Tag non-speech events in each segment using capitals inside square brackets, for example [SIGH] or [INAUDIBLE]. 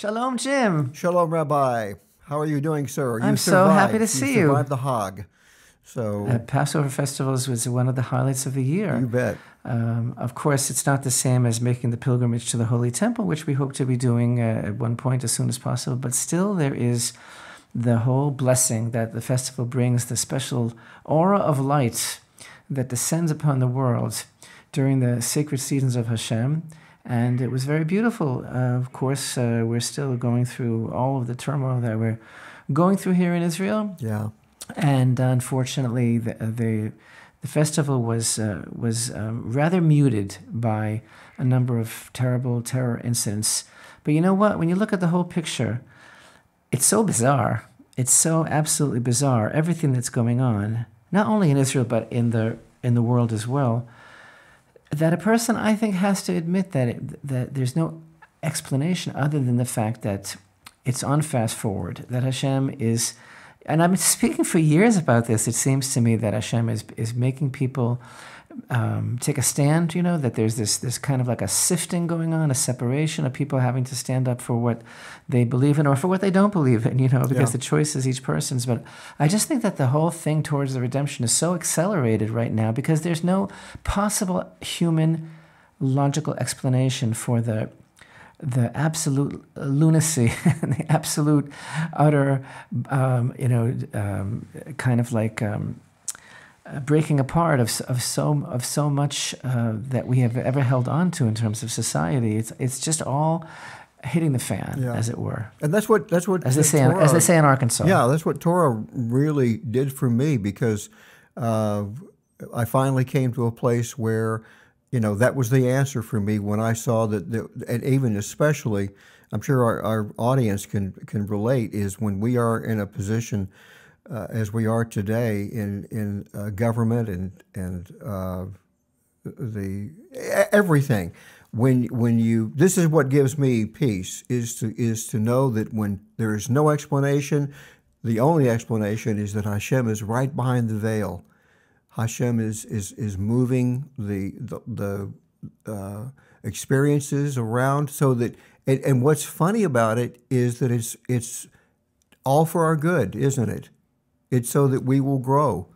Shalom, Jim. Shalom, Rabbi. How are you doing, sir? You I'm so happy to survived. see you. you. Survived the chag. So Uh, Passover festivals was one of the highlights of the year. you bet. Um, of course, it's not the same as making the pilgrimage to the Holy Temple, which we hope to be doing uh, at one point as soon as possible. But still, there is the whole blessing that the festival brings, the special aura of light that descends upon the world during the sacred seasons of Hashem. And it was very beautiful. Uh, of course, uh, we're still going through all of the turmoil that we're going through here in Israel Yeah. and unfortunately, the the, the festival was uh, was um, rather muted by a number of terrible terror incidents. But you know what? When you look at the whole picture, it's so bizarre. It's so absolutely bizarre. Everything that's going on, not only in Israel but in the in the world as well, that a person I think has to admit that it, that there's no explanation other than the fact that it's on fast forward. That Hashem is, and I've been speaking for years about this. It seems to me that Hashem is is making people um, take a stand. You know that there's this this kind of like a sifting going on, a separation of people having to stand up for what they believe in or for what they don't believe in. You know, because Yeah. the choice is each person's. But I just think that the whole thing towards the redemption is so accelerated right now because there's no possible human logical explanation for the the absolute lunacy, and [LAUGHS] the absolute utter, um, you know, um, kind of like um, breaking apart of, of so of so much uh, that we have ever held on to in terms of society. It's it's just all hitting the fan, Yeah. as it were, And that's what that's what as they the say, in, as they say in Arkansas. Yeah, that's what Torah really did for me because uh, I finally came to a place where, you know, that was the answer for me when I saw that, the, and even especially, I'm sure our, our audience can can relate, is when we are in a position uh, as we are today in in uh, government and and uh, the everything. When when you this is what gives me peace is to is to know that when there is no explanation the only explanation is that Hashem is right behind the veil. Hashem is is is moving the the, the uh, experiences around so that and, and what's funny about it is that it's it's all for our good isn't it it's so that we will grow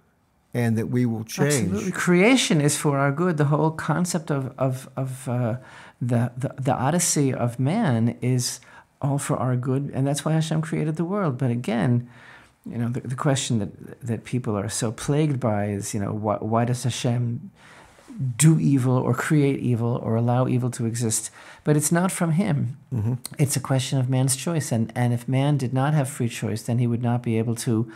and that we will change Absolutely. Creation is for our good. The whole concept of, of, of uh, the, the, the odyssey of man is all for our good. And that's why Hashem created the world. But again, you know, the, the question that, that people are so plagued by is, you know, why, why does Hashem do evil or create evil or allow evil to exist? But it's not from him. It's a question of man's choice. And, and if man did not have free choice, then he would not be able to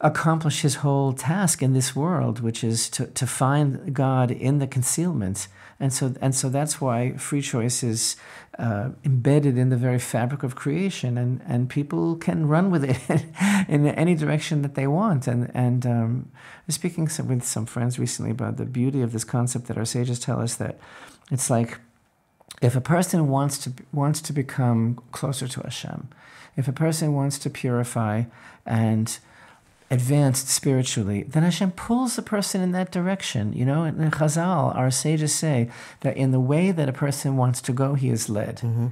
accomplish his whole task in this world, which is to, to find God in the concealment. And so, and so that's why free choice is uh, embedded in the very fabric of creation, and, and people can run with it [LAUGHS] in any direction that they want. And, and um, I was speaking some, with some friends recently about the beauty of this concept that our sages tell us that it's like if a person wants to wants to become closer to Hashem, if a person wants to purify and advanced spiritually, then Hashem pulls the person in that direction. You know, in Chazal, our sages say that in the way that a person wants to go, he is led. Mm-hmm.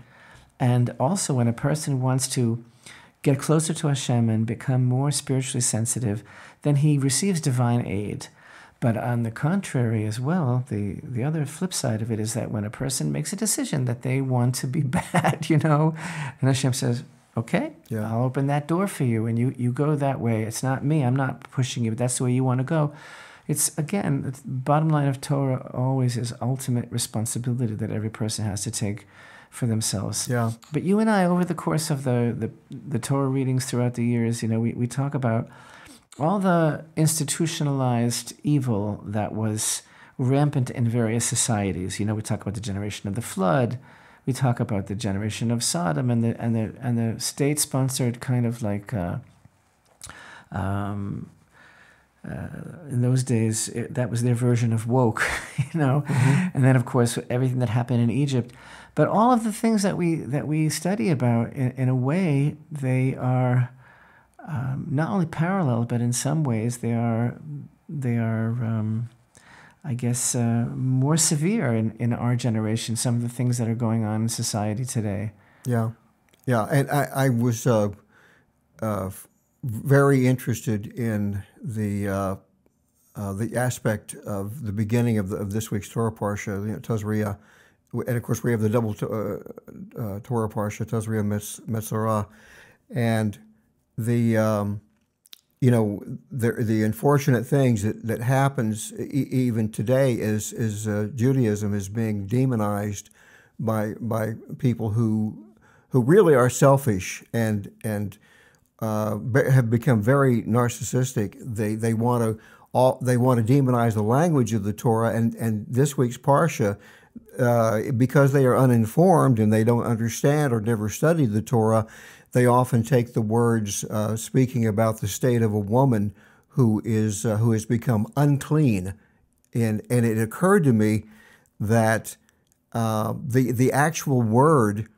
And also, when a person wants to get closer to Hashem and become more spiritually sensitive, then he receives divine aid. But on the contrary, as well, the, the other flip side of it is that when a person makes a decision that they want to be [LAUGHS] bad, you know, and Hashem says, okay, Yeah. I'll open that door for you and you, you go that way. It's not me, I'm not pushing you, but that's the way you want to go. It's again, it's, bottom line of Torah always is ultimate responsibility that every person has to take for themselves. yeah But you and I, over the course of the, the, the Torah readings throughout the years, you know, we, we talk about all the institutionalized evil that was rampant in various societies. You know, we talk about the generation of the flood. We talk about the generation of Sodom and the and the and the state-sponsored kind of like. Uh, um, uh, in those days, it, that was their version of woke, [LAUGHS] you know, and then of course everything that happened in Egypt. But all of the things that we that we study about, in, in a way, they are um, not only parallel, but in some ways they are they are, um, I guess, uh, more severe in, in our generation. Some of the things that are going on in society today. Yeah, Yeah, and I, I was uh, uh, very interested in the uh, uh, the aspect of the beginning of, the, of this week's Torah Parsha, you know, Tazria, and of course we have the double uh, Torah Parsha, Tazria Metzora, and the um, you know the the unfortunate things that, that happens e- even today is is uh, Judaism is being demonized by by people who who really are selfish and and uh, have become very narcissistic. They they want to all they want to demonize the language of the Torah and and this week's parsha. Uh, because they are uninformed and they don't understand or never studied the Torah, they often take the words uh, speaking about the state of a woman who is uh, who has become unclean, and and it occurred to me that uh, the the actual word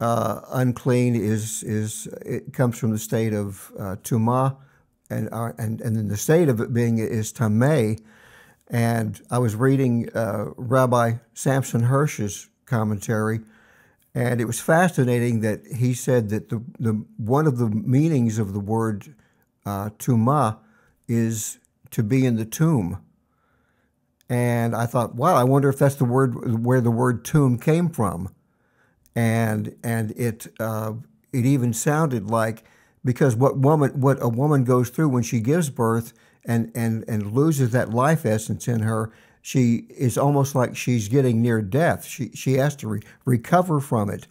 uh, unclean is is it comes from the state of uh, tuma, and uh, and and then the state of it being is tameh. And I was reading Rabbi Samson Hirsch's commentary, and it was fascinating that he said that the, the one of the meanings of the word uh, tuma is to be in the tomb. And I thought, wow, I wonder if that's the word where the word tomb came from and and it uh, it even sounded like because what woman what a woman goes through when she gives birth and and and loses that life essence in her she is almost like she's getting near death she she has to re- recover from it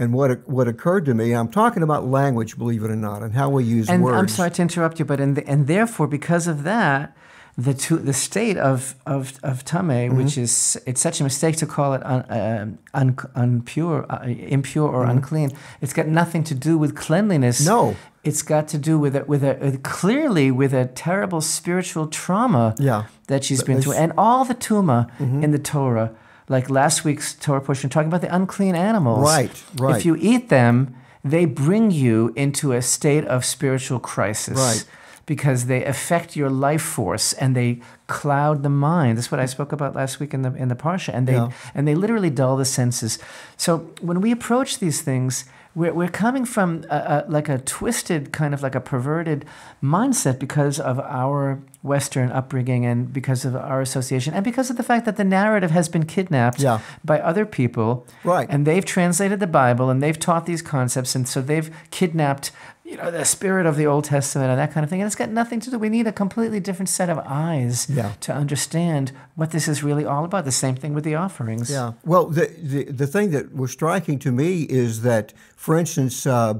and what what occurred to me, I'm talking about language, believe it or not, and how we use and words. I'm sorry to interrupt you, but in the, and therefore, because of that, the to, the state of of of tame, mm-hmm. which is it's such a mistake to call it un, uh, un, unpure, uh, impure or mm-hmm. unclean. It's got nothing to do with cleanliness. No, it's got to do with a, with a clearly with a terrible spiritual trauma. Yeah. that she's been through, and all the tuma mm-hmm. in the Torah, like last week's Torah portion, talking about the unclean animals. Right, right. If you eat them, they bring you into a state of spiritual crisis. Right because they affect your life force and they cloud the mind. That's what I spoke about last week in the in the parsha, and they yeah. and they literally dull the senses. So when we approach these things, we're, we're coming from a, a, like a twisted kind of like a perverted mindset because of our Western upbringing and because of our association and because of the fact that the narrative has been kidnapped yeah. by other people, right? And they've translated the Bible and they've taught these concepts, and so they've kidnapped you know, the spirit of the Old Testament and that kind of thing. And it's got nothing to do. We need a completely different set of eyes yeah. to understand what this is really all about. The same thing with the offerings. Yeah. Well, the the, the thing that was striking to me is that, for instance, uh,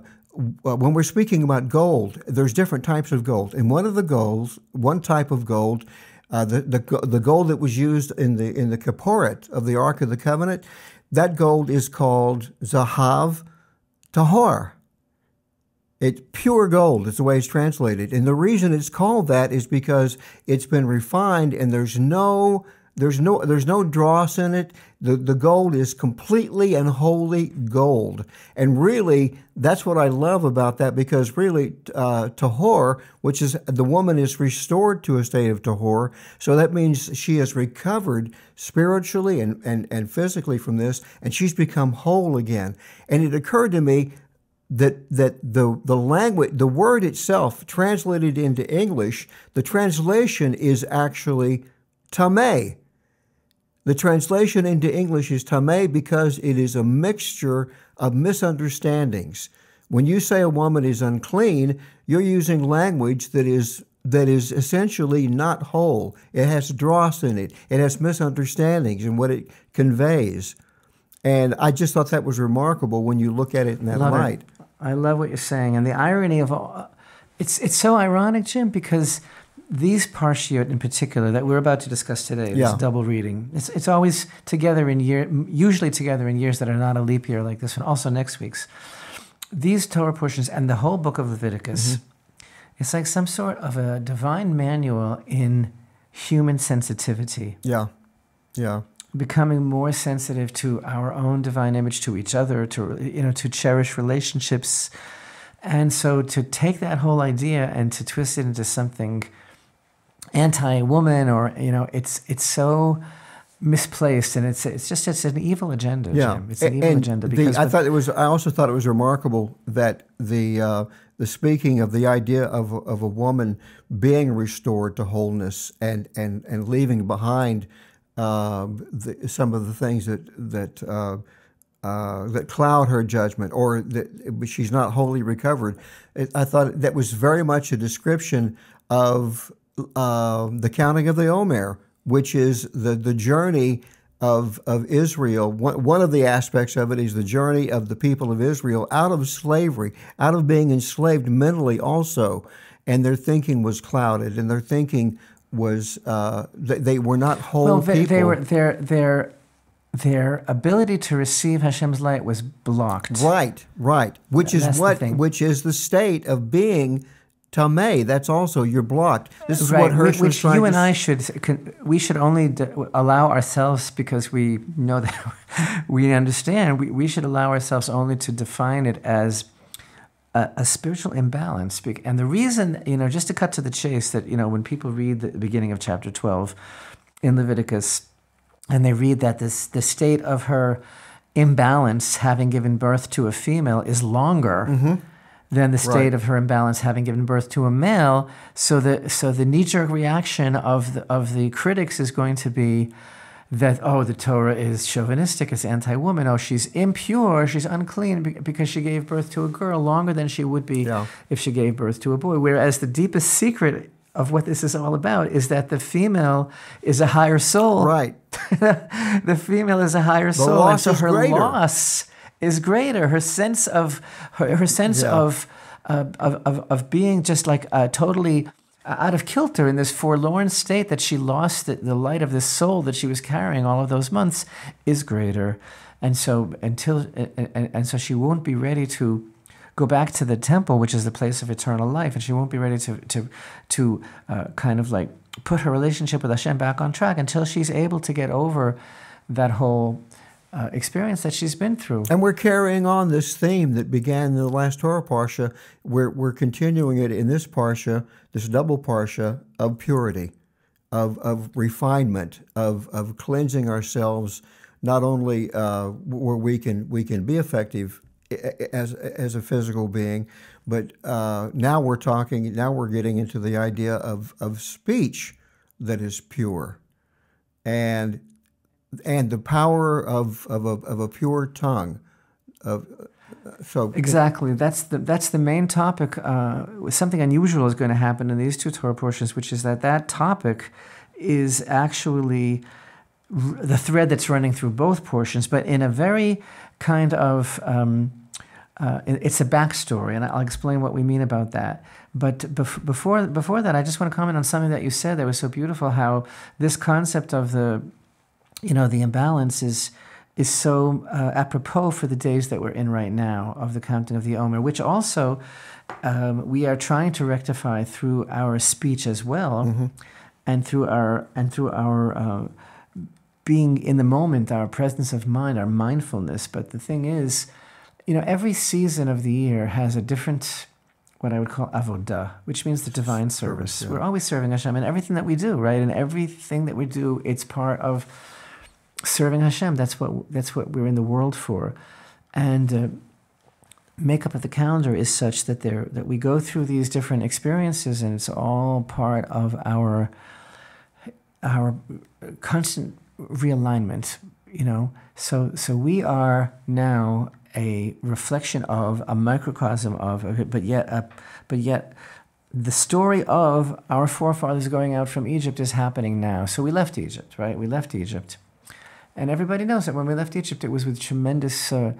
when we're speaking about gold, there's different types of gold. And one of the golds, one type of gold, uh, the, the the gold that was used in the in the kaporet of the Ark of the Covenant, that gold is called zahav tahor. It's pure gold, is the way it's translated. And the reason it's called that is because it's been refined and there's no there's no there's no dross in it. The the gold is completely and wholly gold. And really that's what I love about that because really uh, tahor, which is the woman is restored to a state of tahor, so that means she has recovered spiritually and, and, and physically from this, and she's become whole again. And it occurred to me that that the the language the word itself translated into English the translation is actually tame The translation into English is tame because it is a mixture of misunderstandings. When you say a woman is unclean, you're using language that is that is essentially not whole. It has dross in it. It has misunderstandings in what it conveys. And I just thought that was remarkable when you look at it in that Love light. It. I love what you're saying, and the irony of all, it's it's so ironic, Jim, because these parshiot in particular that we're about to discuss today, yeah. this double reading, it's it's always together in year, usually together in years that are not a leap year like this one. Also next week's, these Torah portions and the whole book of Leviticus, mm-hmm. it's like some sort of a divine manual in human sensitivity. Yeah, yeah becoming more sensitive to our own divine image, to each other, to you know, to cherish relationships, and so to take that whole idea and to twist it into something anti-woman, or you know, it's it's so misplaced, and it's it's just it's an evil agenda. Yeah, Jim. it's an evil and agenda the- because I thought it was. I also thought it was remarkable that the uh, the speaking of the idea of of a woman being restored to wholeness and and and leaving behind the, some of the things that that. Uh, uh, that cloud her judgment, or that she's not wholly recovered. It, I thought that was very much a description of uh, the counting of the Omer, which is the the journey of of Israel. One, one of the aspects of it is the journey of the people of Israel out of slavery, out of being enslaved mentally, also, and their thinking was clouded, and their thinking was uh, they, they were not whole well, they, people. they were their their their ability to receive Hashem's light was blocked. Right, right. Which is That's what which is the state of being tameh. That's also you're blocked. This is what Right, Hirsch whi- was which trying you and I should we should only allow ourselves because we know that [LAUGHS] we understand. We, we should allow ourselves only to define it as a, a spiritual imbalance. And the reason, you know, just to cut to the chase, that you know, when people read the beginning of chapter twelve in Leviticus, and they read that this the state of her imbalance, having given birth to a female, is longer mm-hmm. than the state Right. of her imbalance having given birth to a male. So the so the knee jerk reaction of the of the critics is going to be that oh the Torah is chauvinistic, it's anti woman. Oh she's impure, she's unclean because she gave birth to a girl longer than she would be Yeah. if she gave birth to a boy. Whereas the deepest secret of what this is all about is that the female is a higher soul Right. [LAUGHS] the female is a higher soul, and so her greater. loss is greater. Her sense of her, her sense Yeah. of, uh, of of of being just like uh, totally out of kilter in this forlorn state that she lost the, light of this soul that she was carrying all of those months is greater, and so until and, and, and so she won't be ready to go back to the temple, which is the place of eternal life, and she won't be ready to to to uh, kind of like put her relationship with Hashem back on track until she's able to get over that whole uh, experience that she's been through. And we're carrying on this theme that began in the last Torah parsha. We're we're continuing it in this parsha, this double parsha of purity, of of refinement, of of cleansing ourselves, not only uh, where we can we can be effective as as a physical being, but uh, now we're talking. Now we're getting into the idea of of speech that is pure, and and the power of of a, of a pure tongue. Of so Exactly. That's the that's the main topic. Uh, something unusual is going to happen in these two Torah portions, which is that that topic is actually r- the thread that's running through both portions, but in a very kind of um, uh, it's a backstory, and I'll explain what we mean about that. But bef- before before that, I just want to comment on something that you said that was so beautiful. How this concept of the you know the imbalance is is so uh, apropos for the days that we're in right now of the counting of the Omer, which also um, we are trying to rectify through our speech as well, and through our and through our uh, being in the moment, our presence of mind, our mindfulness. But the thing is, you know, every season of the year has a different what I would call avodah, which means the divine service. We're always serving Hashem in everything that we do, right? And everything that we do, it's part of serving Hashem. That's what that's what we're in the world for, and uh, makeup of the calendar is such that there that we go through these different experiences, and it's all part of our our constant realignment. You know, so so we are now a reflection of a microcosm of, but yet a, but yet the story of our forefathers going out from Egypt is happening now. So we left Egypt, right? We left Egypt. And everybody knows that when we left Egypt, it was with tremendous uh,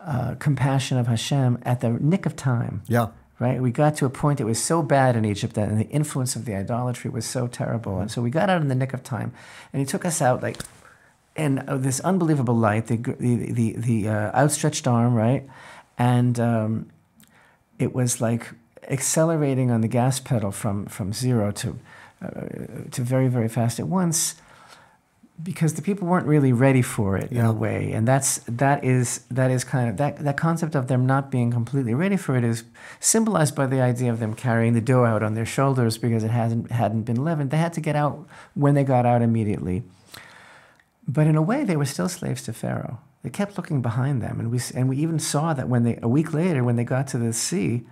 uh, compassion of Hashem at the nick of time, yeah, right? We got to a point that was so bad in Egypt that the influence of the idolatry was so terrible. And so we got out in the nick of time. And he took us out like in uh, this unbelievable light, the, the, the, the uh, outstretched arm, right? And um, it was like accelerating on the gas pedal from, from zero to, uh, to very, very fast at once because the people weren't really ready for it in a way. And that's that is that is kind of that that concept of them not being completely ready for it is symbolized by the idea of them carrying the dough out on their shoulders because it hasn't hadn't been leavened. They had to get out when they got out immediately. But in a way, they were still slaves to Pharaoh. They kept looking behind them, and we and we even saw that when they a week later, when they got to the sea,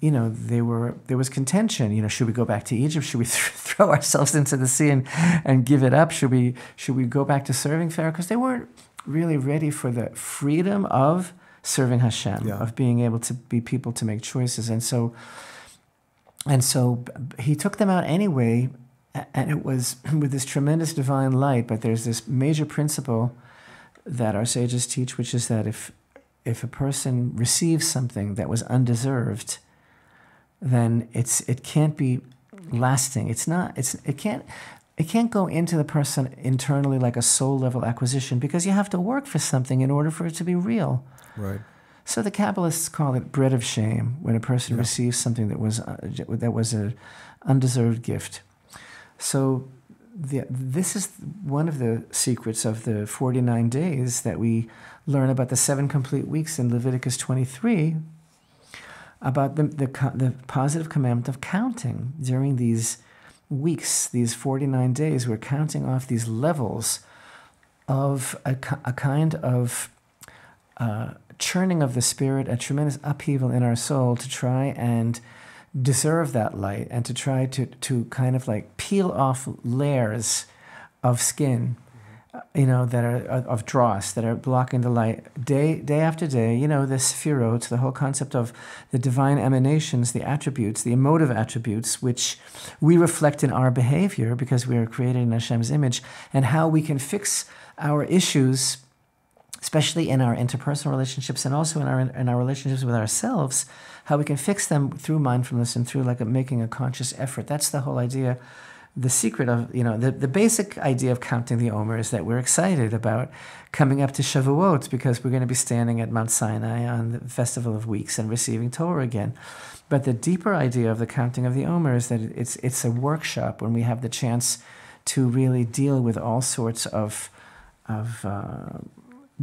you know, they were there was contention. You know, should we go back to Egypt? Should we [LAUGHS] th- throw ourselves into the sea and and give it up? Should we should we go back to serving Pharaoh? Because they weren't really ready for the freedom of serving Hashem, Yeah. of being able to be people to make choices, and so and so he took them out anyway, and it was [CLEARS THROAT] with this tremendous divine light. But there's this major principle that our sages teach, which is that if if a person receives something that was undeserved, then it's it can't be lasting. It's not. It's it can't. It can't go into the person internally like a soul level acquisition because you have to work for something in order for it to be real. Right. So the Kabbalists call it bread of shame when a person receives something that was uh, that was an undeserved gift. So the, this is one of the secrets of the 49 days that we learn about the seven complete weeks in Leviticus 23 about the, the, the positive commandment of counting during these weeks, these 49 days. We're counting off these levels of a, a kind of uh, churning of the spirit, a tremendous upheaval in our soul to try and deserve that light and to try to, to kind of like peel off layers of skin, you know, that are of dross that are blocking the light day day after day. You know, the sephirot, the whole concept of the divine emanations, the attributes, the emotive attributes, which we reflect in our behavior because we are created in Hashem's image, and how we can fix our issues especially in our interpersonal relationships and also in our in our relationships with ourselves, how we can fix them through mindfulness and through like a, making a conscious effort. That's the whole idea. The secret of you know the, the basic idea of counting the Omer is that we're excited about coming up to Shavuot because we're going to be standing at Mount Sinai on the Festival of Weeks and receiving Torah again. But the deeper idea of the counting of the Omer is that it's it's a workshop when we have the chance to really deal with all sorts of of uh,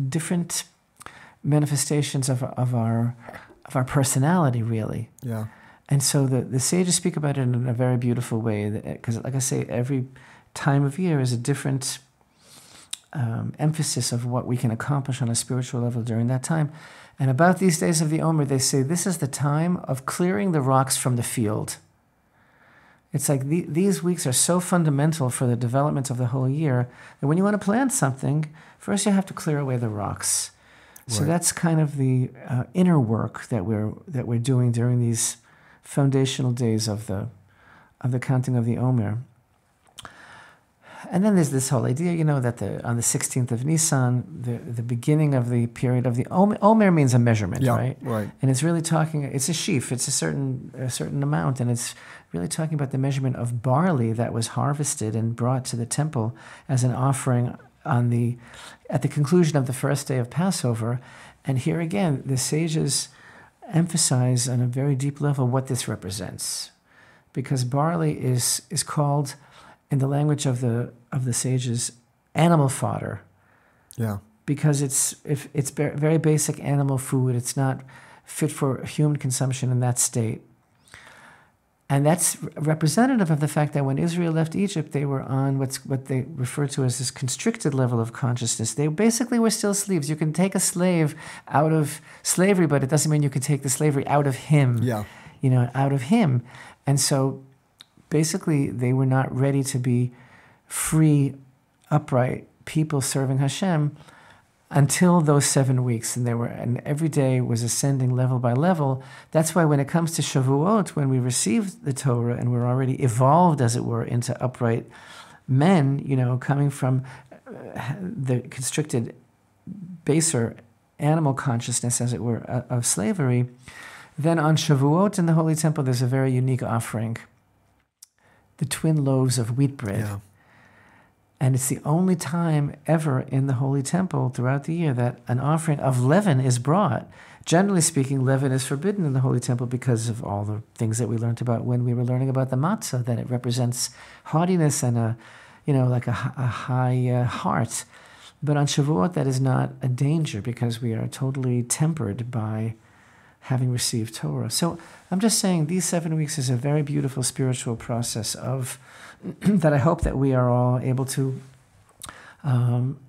different manifestations of, of our of our personality really Yeah. And so the, the sages speak about it in a very beautiful way because like i say every time of year is a different um, emphasis of what we can accomplish on a spiritual level during that time. And about these days of the omer they say this is the time of clearing the rocks from the field. It's like the, these weeks are so fundamental for the development of the whole year that when you want to plant something, first you have to clear away the rocks. So that's kind of the uh, inner work that we're that we're doing during these foundational days of the of the counting of the Omer. And then there's this whole idea, you know, that the on the 16th of Nisan, the, the beginning of the period of the Omer, Omer means a measurement, Yeah. right? Right. and it's really talking it's a sheaf it's a certain a certain amount and it's really talking about the measurement of barley that was harvested and brought to the temple as an offering on the at the conclusion of the first day of passover and here again the sages emphasize on a very deep level what this represents because barley is is called in the language of the of the sages animal fodder Yeah. because it's if it's very basic animal food. It's not fit for human consumption in that state. And that's representative of the fact that when Israel left Egypt, they were on what's what they refer to as this constricted level of consciousness. They basically were still slaves. You can take a slave out of slavery, but it doesn't mean you can take the slavery out of him Yeah. you know, out of him. And so basically, they were not ready to be free, upright people serving Hashem until those seven weeks. And they were, and every day was ascending level by level. That's why when it comes to Shavuot, when we receive the Torah and we're already evolved, as it were, into upright men, you know, coming from uh, the constricted, baser animal consciousness, as it were, uh, of slavery, then on Shavuot in the Holy Temple, there's a very unique offering the twin loaves of wheat bread. Yeah. And it's the only time ever in the Holy Temple throughout the year that an offering of leaven is brought. Generally speaking, leaven is forbidden in the Holy Temple because of all the things that we learned about when we were learning about the matzah, that it represents haughtiness and a, you know, like a high uh, heart. But on Shavuot, that is not a danger because we are totally tempered by having received Torah. So I'm just saying these seven weeks is a very beautiful spiritual process of [CLEARS THROAT] that I hope that we are all able to um,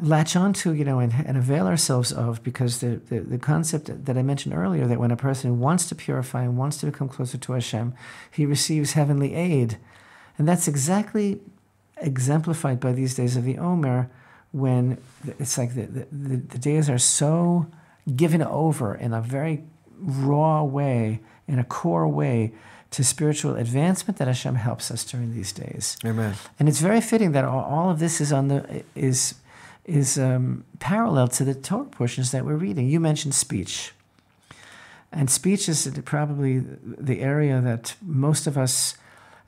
latch onto, you know, and, and avail ourselves of, because the, the, the concept that I mentioned earlier, that when a person wants to purify and wants to become closer to Hashem, he receives heavenly aid. And that's exactly exemplified by these days of the Omer, when it's like the, the, the days are so given over in a very raw way, in a core way, to spiritual advancement that Hashem helps us during these days. Amen. And it's very fitting that all, all of this is on the is is um, parallel to the Torah portions that we're reading. You mentioned speech, and speech is probably the area that most of us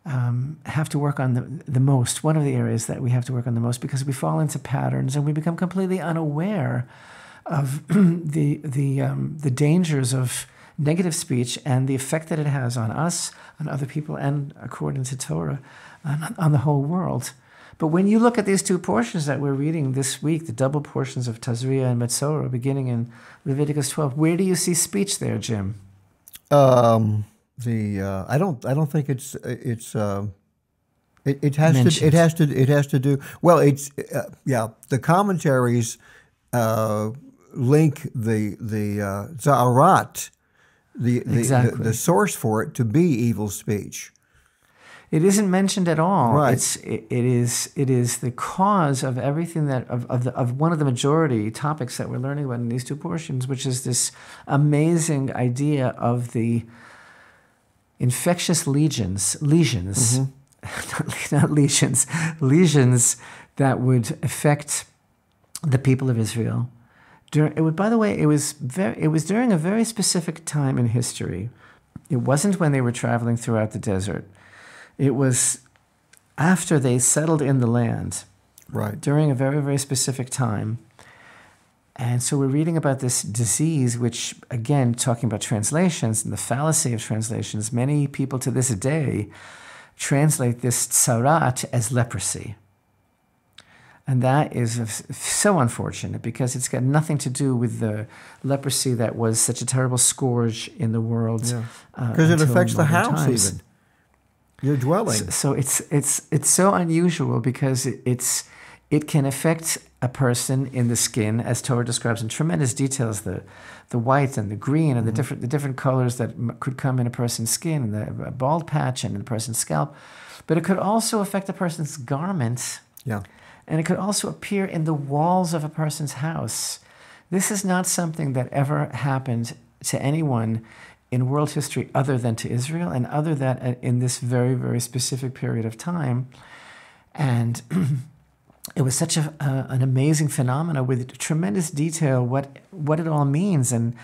um, have to work on the, the most. One of the areas that we have to work on the most because we fall into patterns and we become completely unaware of [CLEARS THROAT] the the um, the dangers of negative speech and the effect that it has on us, on other people, and according to Torah, on, on the whole world. But when you look at these two portions that we're reading this week, the double portions of Tazria and Metzora, beginning in Leviticus 12, where do you see speech there, Jim? Um, the uh, I don't I don't think it's it's uh, it, it has Mentioned. to it has to it has to do well. It's uh, yeah the commentaries uh, link the the uh, tzarat the the, exactly. the, the source for it to be evil speech. It isn't mentioned at all. Right. It's it, it is it is the cause of everything that of of, the, of one of the majority topics that we're learning about in these two portions, which is this amazing idea of the infectious legions lesions, mm-hmm. [LAUGHS] not, not lesions, lesions that would affect the people of Israel during, it would, by the way, it was very, it was during a very specific time in history. It wasn't when they were traveling throughout the desert. It was after they settled in the land. Right. During a very, very specific time. And so we're reading about this disease, which, again, talking about translations and the fallacy of translations, many people to this day translate this tzarat as leprosy. And that is so unfortunate because it's got nothing to do with the leprosy that was such a terrible scourge in the world. Because uh, it affects the house times. even. Your dwelling. So, so, it's it's it's so unusual because it, it's it can affect a person in the skin, as Torah describes in tremendous details, the the white and the green and the different the different colors that could come in a person's skin and the bald patch and in a person's scalp. But it could also affect a person's garments. Yeah and it could also appear in the walls of a person's house. This is not something that ever happened to anyone in world history other than to Israel and other than uh, in this very, very specific period of time. And [CLEARS THROAT] it was such a, an amazing phenomenon with tremendous detail what, what it all means and,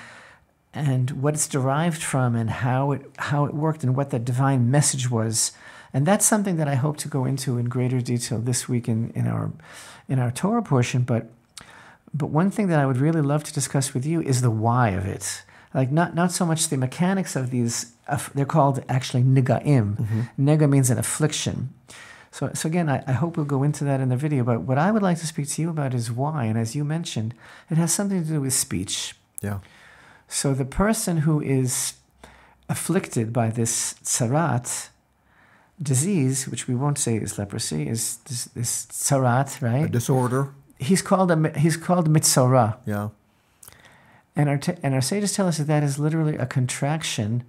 and what it's derived from and how it, how it worked and what the divine message was and that's something that I hope to go into in greater detail this week in, in our in our Torah portion. But but one thing that I would really love to discuss with you is the why of it. Like not not so much the mechanics of these. They're called actually nigaim. Mm-hmm. Nega means an affliction. So, so again, I, I hope we'll go into that in the video. But what I would like to speak to you about is why. And as you mentioned, it has something to do with speech. Yeah. So the person who is afflicted by this tzarat, disease, which we won't say is leprosy, is this, this tzarat, right? A disorder. He's called a he's called metzora. Yeah. And our and our sages tell us that that is literally a contraction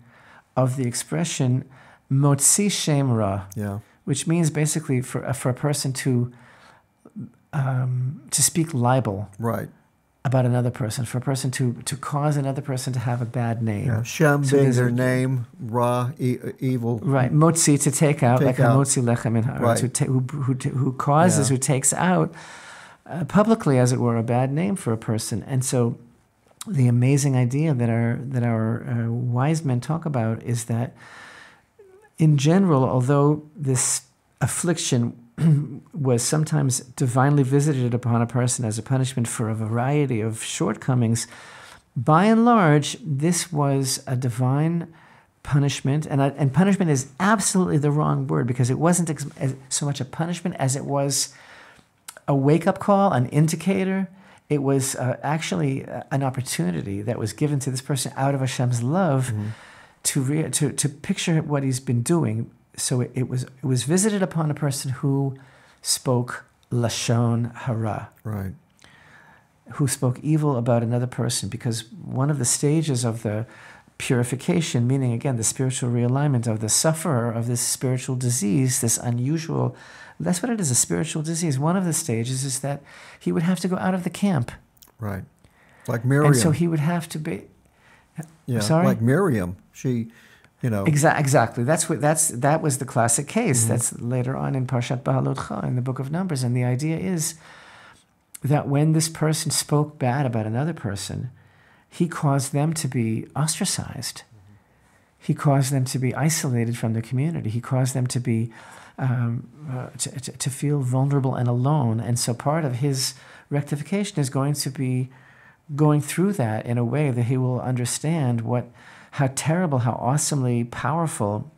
of the expression motzi shemra. Yeah. Which means basically for for a person to um, to speak libel. Right about another person, for a person to, to cause another person to have a bad name. Yeah, Shem so being their name, Ra, e- evil. Right, Motzi, to take out, take like out. Motzi Lechem in right. ta- who, who, who causes, yeah. who takes out uh, publicly, as it were, a bad name for a person. And so the amazing idea that our, that our uh, wise men talk about is that in general, although this affliction [CLEARS THROAT] was sometimes divinely visited upon a person as a punishment for a variety of shortcomings. By and large, this was a divine punishment, and, and punishment is absolutely the wrong word because it wasn't ex- so much a punishment as it was a wake up call, an indicator. It was uh, actually uh, an opportunity that was given to this person out of Hashem's love mm-hmm. to, re- to, to picture what he's been doing so it, it, was it was visited upon a person who spoke lashon hara, Right. who spoke evil about another person, because one of the stages of the purification, meaning again the spiritual realignment of the sufferer of this spiritual disease, this unusual, that's what it is, a spiritual disease. One of the stages is that he would have to go out of the camp. Right. Like Miriam. And so he would have to be yeah. sorry? Like Miriam. She, you know. Exa- exactly. That's what that's that was the classic case. That's later on in Parshat Behaalotcha in the book of Numbers, and the idea is that when this person spoke bad about another person, he caused them to be ostracized. He caused them to be isolated from the community. He caused them to be um, uh, to, to, to feel vulnerable and alone. And so part of his rectification is going to be going through that in a way that he will understand what how terrible, how awesomely powerful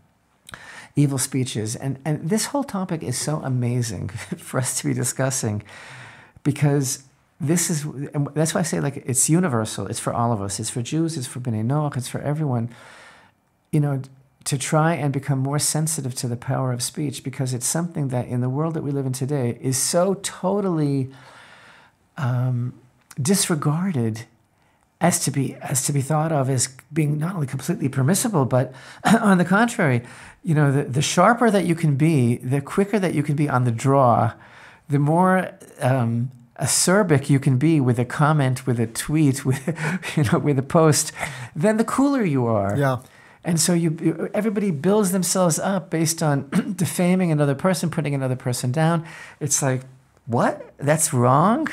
evil speech is. And and this whole topic is so amazing [LAUGHS] for us to be discussing because this is that's why I say like it's universal. It's for all of us. It's for Jews. It's for Bnei Noach. It's for everyone. You know, to try and become more sensitive to the power of speech because it's something that in the world that we live in today is so totally um, disregarded as to be as to be thought of as being not only completely permissible, but [CLEARS THROAT] on the contrary, you know, the, the sharper that you can be, the quicker that you can be on the draw, the more um, acerbic you can be with a comment, with a tweet, [LAUGHS] with you know, with a post, then the cooler you are. Yeah. And so you, everybody builds themselves up based on [CLEARS THROAT] defaming another person, putting another person down. It's like, what? That's wrong.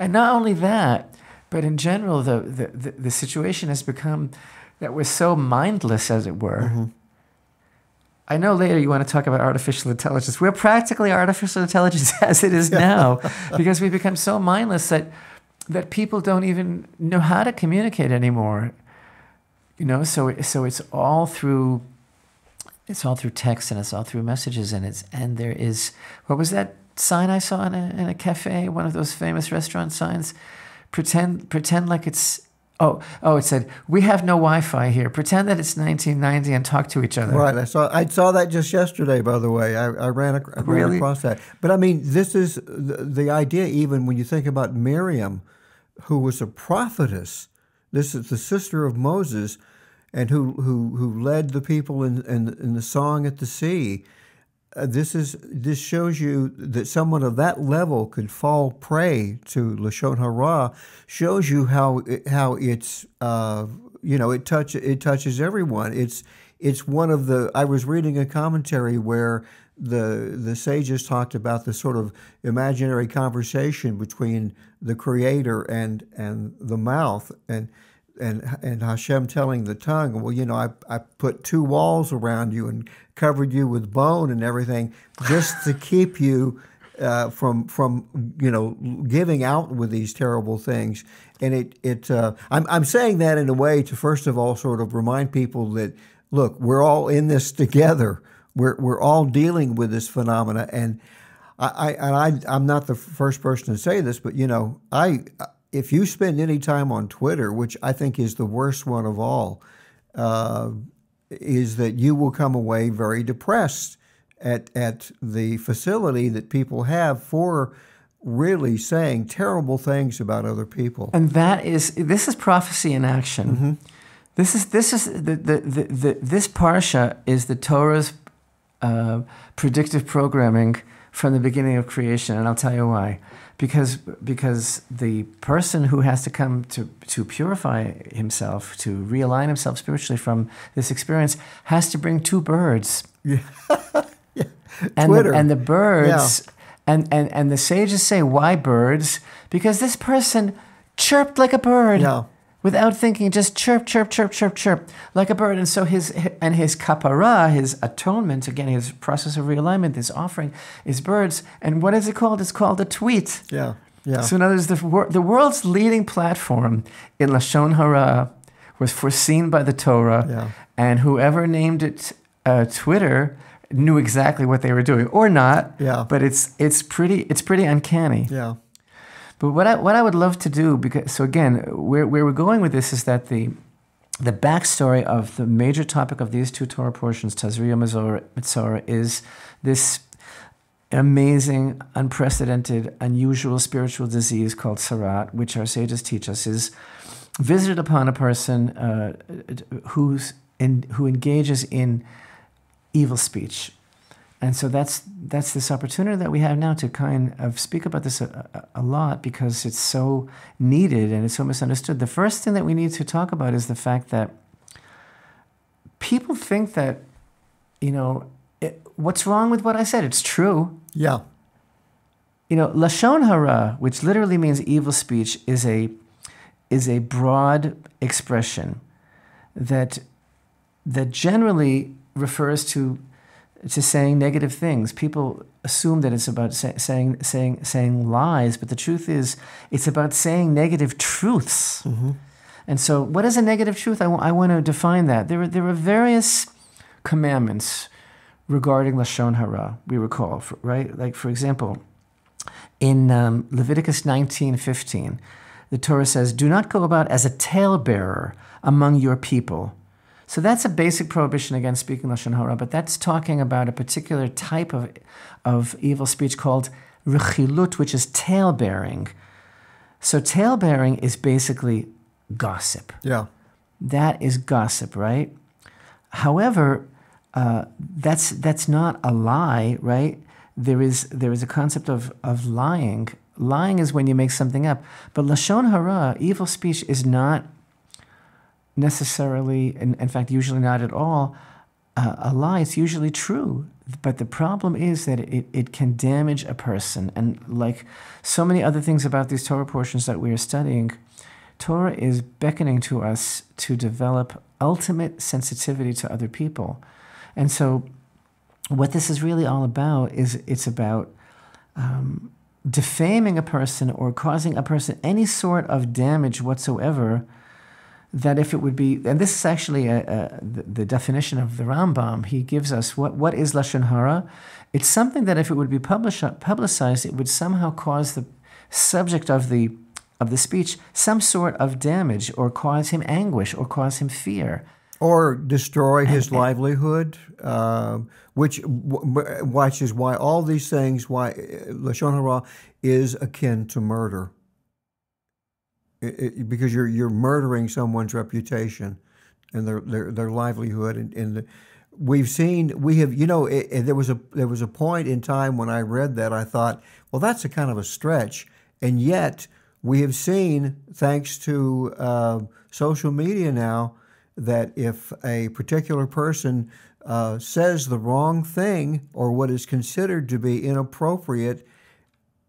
And not only that, but in general, the, the, the, the situation has become that we're so mindless, as it were. Mm-hmm. I know later you want to talk about artificial intelligence. We're practically artificial intelligence [LAUGHS] as it is now [LAUGHS] because we've become so mindless that, that people don't even know how to communicate anymore. You know so so it's all through it's all through text and it's all through messages and it's and there is what was that sign I saw in a, in a cafe? One of those famous restaurant signs pretend pretend like it's oh oh it said we have no Wi-Fi here pretend that it's 1990 and talk to each other Right. I saw. I saw that just yesterday. By the way, I, I ran, ac- I ran Really? across that. But I mean, this is the, the idea. Even when you think about Miriam, who was a prophetess, this is the sister of Moses, and who who who led the people in in, in the song at the sea. Uh, this is this shows you that someone of that level could fall prey to lashon hara. Shows you how how it's uh, you know it touch it touches everyone. It's it's one of the. I was reading a commentary where the the sages talked about the sort of imaginary conversation between the creator and and the mouth and and and Hashem telling the tongue, well, you know, I, I put two walls around you and covered you with bone and everything, just to keep you uh, from from you know giving out with these terrible things. And it it uh, I'm I'm saying that in a way to first of all sort of remind people that look, we're all in this together. We're we're all dealing with this phenomena, and I, I and I I'm not the first person to say this, but you know, I if you spend any time on Twitter, which I think is the worst one of all, uh, is that you will come away very depressed at at the facility that people have for really saying terrible things about other people. and that is this is prophecy in action. This is this is the, the, the, the this parsha is the torah's uh, predictive programming from the beginning of creation and i'll tell you why because because the person who has to come to to purify himself to realign himself spiritually from this experience has to bring two birds [LAUGHS] and Twitter. the, and the birds yeah. and, and and the sages say why birds because this person chirped like a bird Yeah. Without thinking just chirp chirp chirp chirp chirp like a bird and so his and his kapara his atonement again his process of realignment his offering is birds and what is it called it's called a tweet Yeah, yeah. so in other words, the, wor- the world's leading platform in Lashon Hara was foreseen by the Torah, Yeah. and whoever named it uh, Twitter knew exactly what they were doing, or not. Yeah. But it's it's pretty it's pretty uncanny. yeah, But what I what I would love to do because so again where where we're going with this is that the the backstory of the major topic of these two Torah portions, Tazria Metzora, is this amazing, unprecedented, unusual spiritual disease called Tzarat, which our sages teach us is visited upon a person uh, who's in, who engages in evil speech. And so that's that's this opportunity that we have now to kind of speak about this a, a, a, lot because it's so needed and it's so misunderstood. The first thing that we need to talk about is the fact that people think that, you know, it, what's wrong with what I said? It's true. Yeah. You know, lashon hara, which literally means evil speech, is a is a broad expression that that generally refers to to saying negative things. People assume that it's about say, saying saying saying lies, but the truth is it's about saying negative truths. Mm-hmm. And so, what is a negative truth? I, w- I want to define that. There are, there are various commandments regarding lashon hara. We recall, right? Like for example, in um, Leviticus nineteen fifteen, the Torah says, "Do not go about as a talebearer among your people." So that's a basic prohibition against speaking lashon hara, but that's talking about a particular type of of evil speech called rechilut, which is tale bearing. So tale bearing is basically gossip. Yeah, that is gossip, right? However, uh, that's that's not a lie, right? There is there is a concept of of lying. Lying is when you make something up, but lashon hara, evil speech, is not necessarily, in, in fact, usually not at all, uh, a lie. It's usually true. But the problem is that it, it can damage a person. And like so many other things about these Torah portions that we are studying, Torah is beckoning to us to develop ultimate sensitivity to other people. And so, what this is really all about is it's about um, defaming a person or causing a person any sort of damage whatsoever that if it would be, and this is actually a, a, the, the, definition of the Rambam, he gives us what, what is Lashon Hara? It's something that if it would be publish, publicized, it would somehow cause the subject of the, of the speech some sort of damage or cause him anguish or cause him fear. Or destroy his and, livelihood, uh, which, which is why all these things, why Lashon Hara is akin to murder it, it, because you're you're murdering someone's reputation and their their, their livelihood and, and the, we've seen we have you know it, there was a there was a point in time when I read that I thought well that's a kind of a stretch. And yet we have seen thanks to uh, social media now that if a particular person uh, says the wrong thing or what is considered to be inappropriate,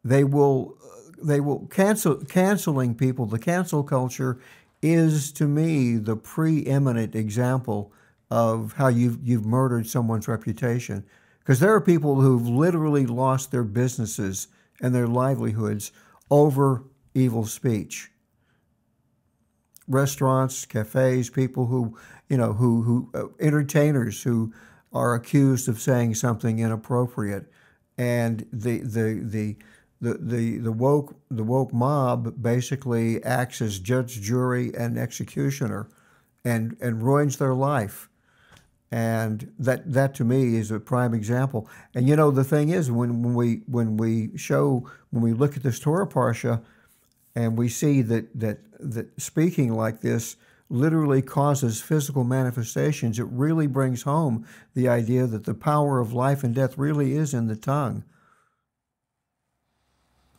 they will they will cancel canceling people. The cancel culture is to me the preeminent example of how you've you've murdered someone's reputation. Because there are people who've literally lost their businesses and their livelihoods over evil speech. Restaurants, cafes, people who you know who who uh, entertainers who are accused of saying something inappropriate, and the the the the, the, the woke the woke mob basically acts as judge, jury, and executioner, and and ruins their life, and that that to me is a prime example. And you know the thing is when, when we when we show when we look at this Torah parsha, and we see that that that speaking like this literally causes physical manifestations, it really brings home the idea that the power of life and death really is in the tongue.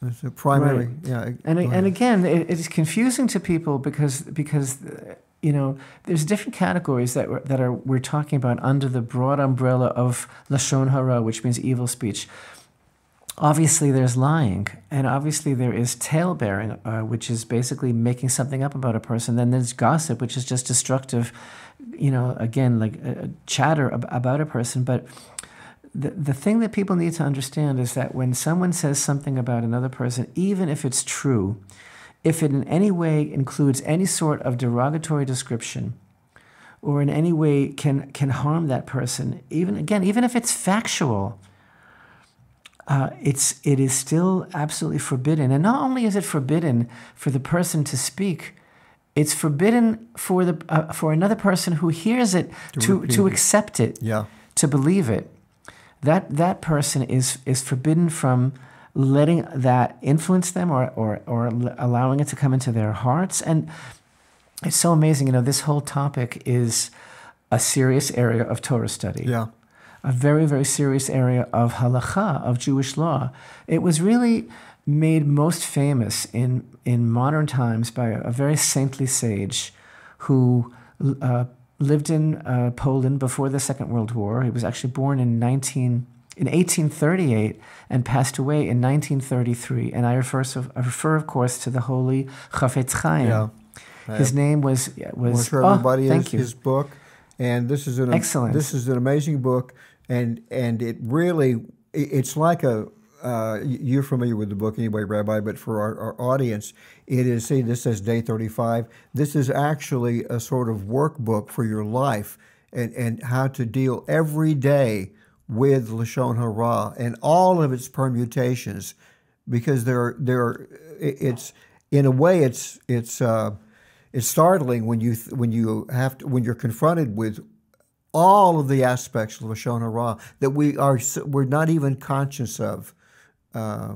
It's a primary, right. yeah. And and again, it, it's confusing to people because because you know there's different categories that we're, that are we're talking about under the broad umbrella of lashon hara, which means evil speech. Obviously, there's lying, and obviously there is tale bearing, uh, which is basically making something up about a person. Then there's gossip, which is just destructive, you know, again like uh, chatter ab- about a person, but the, the thing that people need to understand is that when someone says something about another person, even if it's true, if it in any way includes any sort of derogatory description or in any way can, can harm that person, even again, even if it's factual, uh, it's, it is still absolutely forbidden. And not only is it forbidden for the person to speak, it's forbidden for, the, uh, for another person who hears it to, to, to accept it, yeah. to believe it. That that person is is forbidden from letting that influence them or, or, or allowing it to come into their hearts. And it's so amazing. You know, this whole topic is a serious area of Torah study. Yeah. A very, very serious area of halacha, of Jewish law. It was really made most famous in, in modern times by a, a very saintly sage who uh, lived in uh, Poland before the Second World War. He was actually born in 19, in 1838 and passed away in 1933. And I refer, so, I refer of course, to the holy Chafetz Chaim. Yeah. His name was was. I'm sure oh, everybody thank is you. his book, and this is an Excellent. This is an amazing book, and and it really it's like a. Uh, you're familiar with the book anyway, Rabbi, but for our, our audience, it is. See, this says day 35. This is actually a sort of workbook for your life and and how to deal every day with lashon hara and all of its permutations, because there there it's in a way it's it's. Uh, it's startling when you when you have to, when you're confronted with all of the aspects of lashon hara that we are we're not even conscious of, uh,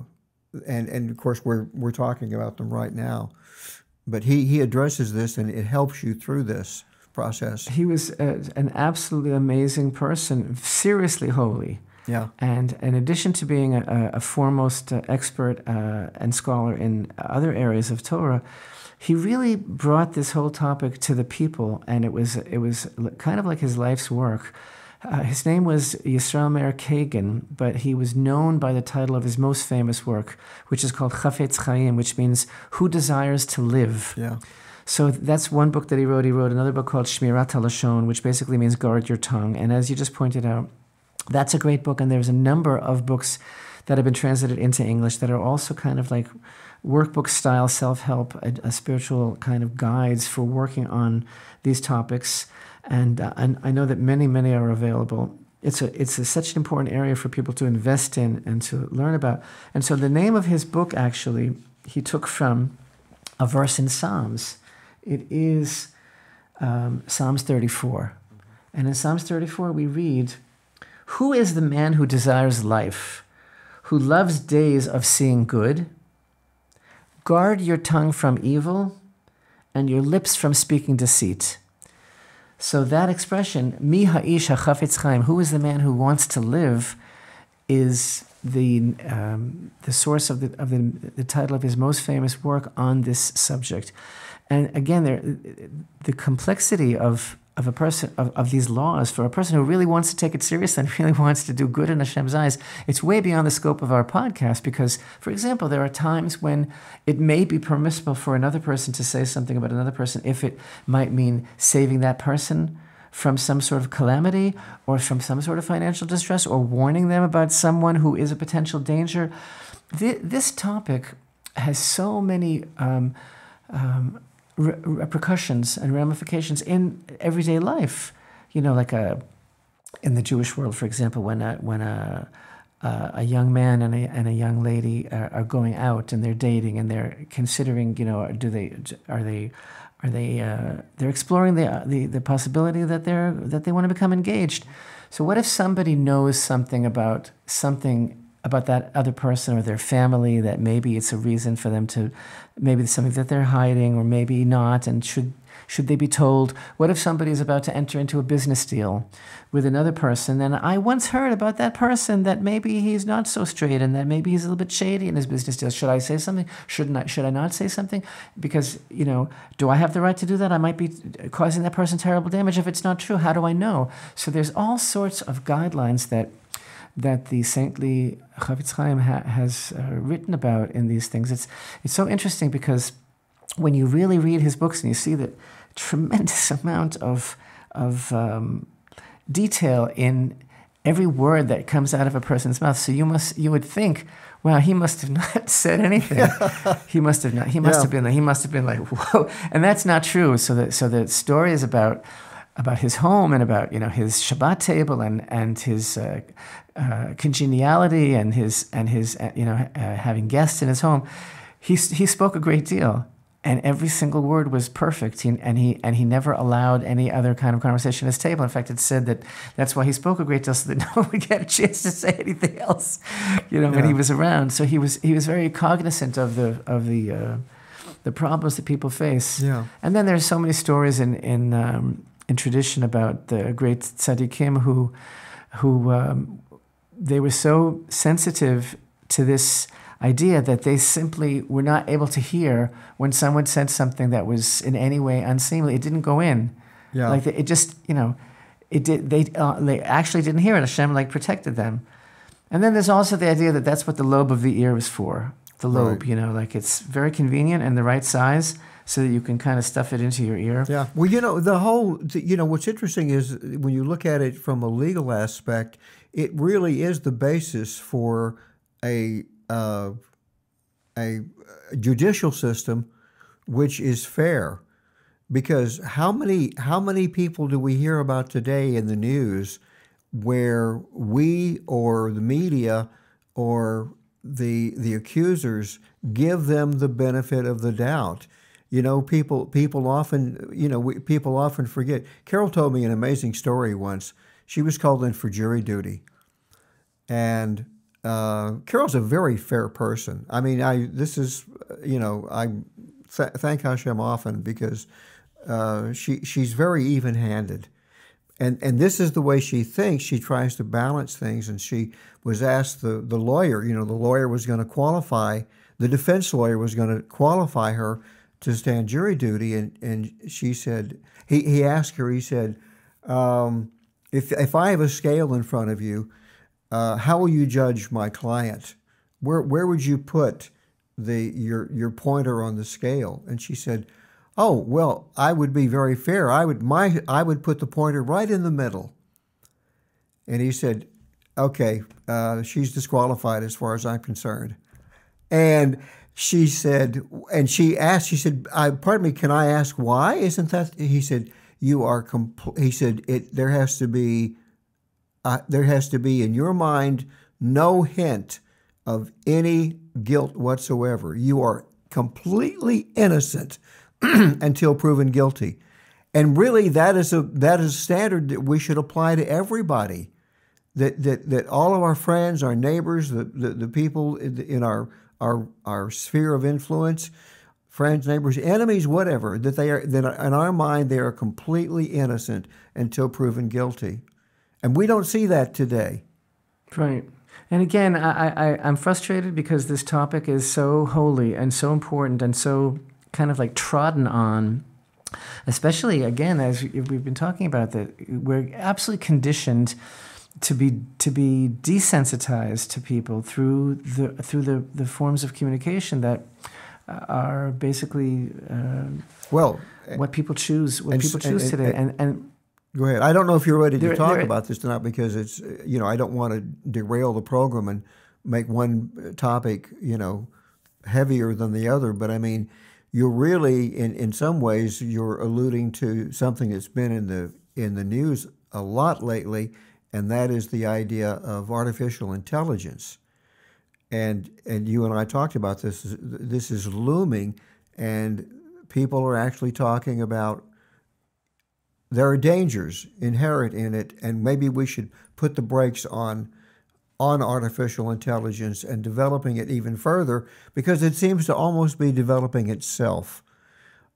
and and of course we're we're talking about them right now, but he he addresses this and it helps you through this process. He was uh an absolutely amazing person, seriously holy. Yeah, And in addition to being a, a foremost uh, expert uh, and scholar in other areas of Torah, he really brought this whole topic to the people, and it was it was kind of like his life's work. Uh, his name was Yisrael Meir Kagan, but he was known by the title of his most famous work, which is called Chafetz Chaim, which means "Who Desires to Live." yeah, So that's one book that he wrote. He wrote another book called Shmirat HaLashon, which basically means guard your tongue. And as you just pointed out, that's a great book. And there's a number of books that have been translated into English that are also kind of like workbook style self help, a, a spiritual kind of guides for working on these topics. And, uh, and I know that many, many are available. It's, a, it's a, such an important area for people to invest in and to learn about. And so the name of his book actually, he took from a verse in Psalms. It is um, Psalms 34. And in Psalms 34, we read, Who is the man who desires life, who loves days of seeing good? Guard your tongue from evil and your lips from speaking deceit. So that expression, mi ha'ish hachafetz chaim, who is the man who wants to live, is the um, the source of the of the, the title of his most famous work on this subject. And again, there the complexity of of a person of, of these laws for a person who really wants to take it seriously and [LAUGHS] really wants to do good in Hashem's eyes, it's way beyond the scope of our podcast because, for example, there are times when it may be permissible for another person to say something about another person if it might mean saving that person from some sort of calamity or from some sort of financial distress or warning them about someone who is a potential danger. Th- this topic has so many um, um, re- repercussions and ramifications in everyday life. You know, like a in the Jewish world, for example, when a, when a a young man and a, and a young lady are, are going out and they're dating and they're considering, you know, do they are they are they uh, they're exploring the, the the possibility that they're that they want to become engaged. So what if somebody knows something about something about that other person or their family that maybe it's a reason for them to maybe it's something that they're hiding or maybe not and should should they be told what if somebody is about to enter into a business deal with another person? And i once heard about that person that maybe he's not so straight and that maybe he's a little bit shady in his business deal. Should i say something? Shouldn't i should i not say something? Because you know do i have the right to do that? I might be causing that person terrible damage if it's not true. How do i know? So there's all sorts of guidelines that that the saintly Chafetz Chaim ha- has uh, written about in these things. It's it's so interesting because when you really read his books and you see the tremendous [LAUGHS] amount of of um, detail in every word that comes out of a person's mouth, so you must you would think. Wow, he must have [LAUGHS] not said anything. [LAUGHS] he must have not. He must Yeah. have been. He must have been like, whoa, and that's not true. So the so the story is about about his home and about you know his Shabbat table and and his uh, uh, congeniality and his and his uh, you know uh, having guests in his home. He he spoke a great deal, and every single word was perfect. He, and he and he never allowed any other kind of conversation at his table. In fact, it said that that's why he spoke a great deal, so that [LAUGHS] no one would get a chance to say anything else, you know, when he was around. So he was he was very cognizant of the of the uh, the problems that people face. Yeah. And then there's so many stories in in um, in tradition about the great tzaddikim who who um, they were so sensitive to this idea that they simply were not able to hear when someone said something that was in any way unseemly. It didn't go in. Yeah. Like it just you know, it did. They uh, they actually didn't hear it. Hashem like protected them. And then there's also the idea that that's what the lobe of the ear is for. The lobe, Right. you know, like it's very convenient and the right size so that you can kind of stuff it into your ear. Yeah. Well, you know, the whole, you know, what's interesting is when you look at it from a legal aspect, it really is the basis for a uh, a judicial system which is fair. Because how many how many people do we hear about today in the news where we or the media or the the accusers give them the benefit of the doubt? You know, people people often you know we, people often forget. Carol told me an amazing story once. She was called in for jury duty, and uh, Carol's a very fair person. I mean, I this is you know I th- thank Hashem often because uh, she she's very even handed. And, and this is the way she thinks. She tries to balance things. And she was asked the, the lawyer, you know, the lawyer was going to qualify, the defense lawyer was going to qualify her to stand jury duty. And, and she said, he, he asked her, he said, um, if, if I have a scale in front of you, uh, how will you judge my client? Where, where would you put the, your, your pointer on the scale? And she said, Oh well, I would be very fair. I would my I would put the pointer right in the middle. And he said, "Okay, uh, she's disqualified as far as I'm concerned." And she said, and she asked, she said, I, "Pardon me, can I ask why? Isn't that?" He said, "You are." Compl-, he said, "It there has to be, uh, there has to be in your mind no hint of any guilt whatsoever. You are completely innocent." [CLEARS THROAT] until proven guilty. And really, that is a that is a standard that we should apply to everybody. That that, that all of our friends, our neighbors, the, the, the people in, our, our our sphere of influence, friends, neighbors, enemies, whatever, that they are that in our mind they are completely innocent until proven guilty. And we don't see that today. Right. And again, I, I, I'm frustrated because this topic is so holy and so important and so kind of like trodden on, especially again, as we've been talking about, that we're absolutely conditioned to be to be desensitized to people through the through the, the forms of communication that are basically uh, Well, what people choose what And people choose and- today and and Go ahead. I don't know if you're ready to talk about this tonight because it's, uh, you know, I don't want to derail the program and make one topic, you know, heavier than the other. But I mean, you're really, in, in some ways, you're alluding to something that's been in the in the news a lot lately, and that is the idea of artificial intelligence. And and you and I talked about this. This is looming, and people are actually talking about there are dangers inherent in it, and maybe we should put the brakes on on artificial intelligence and developing it even further because it seems to almost be developing itself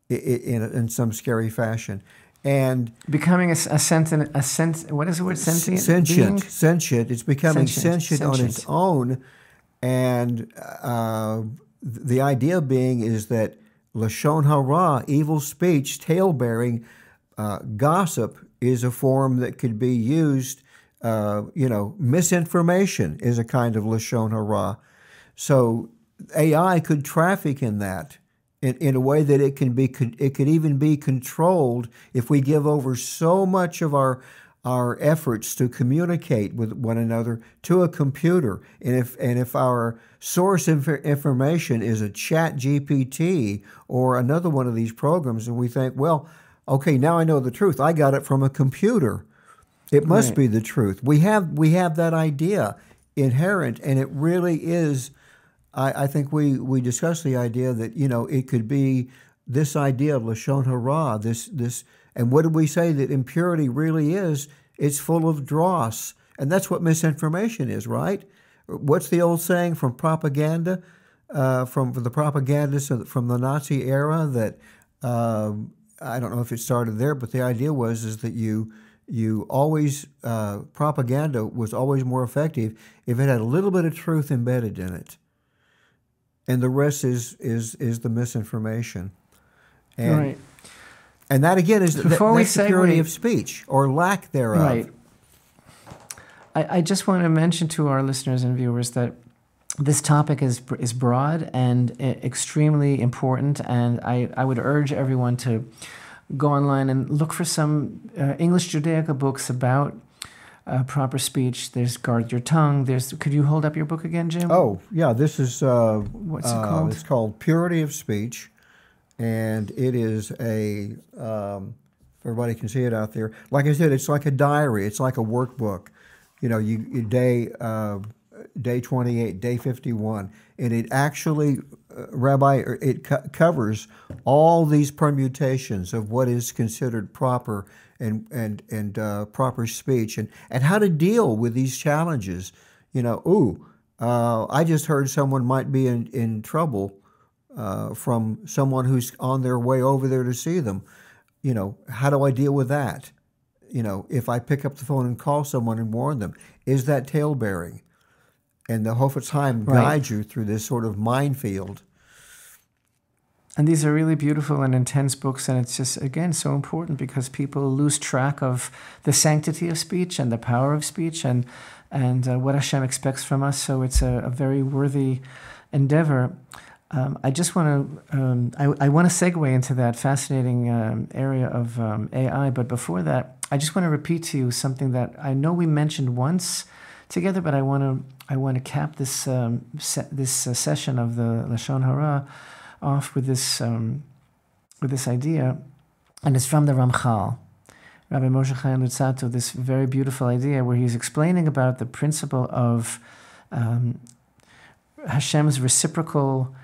in, in some scary fashion. And becoming a sentient a sent what is the word sentient sentient, being? sentient. It's becoming Sentient, sentient, on its own, and uh, the idea being is that lashon hara, evil speech, tale bearing, uh, gossip is a form that could be used. Uh, you know, misinformation is a kind of lashon hara. So AI could traffic in that in, in a way that it can be it could even be controlled if we give over so much of our our efforts to communicate with one another to a computer and if and if our source inf- information is a chat GPT or another one of these programs and we think well okay now I know the truth I got it from a computer it must Right. be the truth. We have we have that idea inherent, and it really is. I, I think we we discussed the idea that you know it could be this idea of lashon hara, this this, and what did we say that impurity really is? It's full of dross, and that's what misinformation is, right? What's the old saying from propaganda, uh, from the propagandists from the Nazi era that uh, I don't know if it started there, but the idea was is that you you always uh, propaganda was always more effective if it had a little bit of truth embedded in it, and the rest is is is the misinformation. And, right. And that again is Before that, we that's the purity segue- of speech or lack thereof. Right. I, I just want to mention to our listeners and viewers that this topic is is broad and e- extremely important, and I, I would urge everyone to go online and look for some uh, English Judaica books about uh, proper speech. There's Guard Your Tongue. There's could you hold up your book again, Jim? Oh yeah, this is uh, What's it uh, called? It's called Purity of Speech, and it is a um, everybody can see it out there. Like I said, it's like a diary. It's like a workbook. You know, you, you day uh, day twenty eight, day fifty one, and it actually, uh, Rabbi, er, it co- covers all these permutations of what is considered proper and and and uh, proper speech, and and how to deal with these challenges. You know, ooh. Uh, I just heard someone might be in, in trouble uh, from someone who's on their way over there to see them. You know, how do I deal with that? You know, if I pick up the phone and call someone and warn them, is that tale bearing? And the Chafetz Chaim Right. guides you through this sort of minefield. And these are really beautiful and intense books, and it's just, again, so important because people lose track of the sanctity of speech and the power of speech and, and uh, what Hashem expects from us. So it's a, a very worthy endeavor. Um, I just want to um, I, I want to segue into that fascinating um, area of um, AI, but before that, I just want to repeat to you something that I know we mentioned once together, but I want to I want to cap this um, se- this uh, session of the lashon hara off with this um, with this idea, and it's from the Ramchal, Rabbi Moshe Chaim Luzzatto. This very beautiful idea where he's explaining about the principle of um, Hashem's reciprocal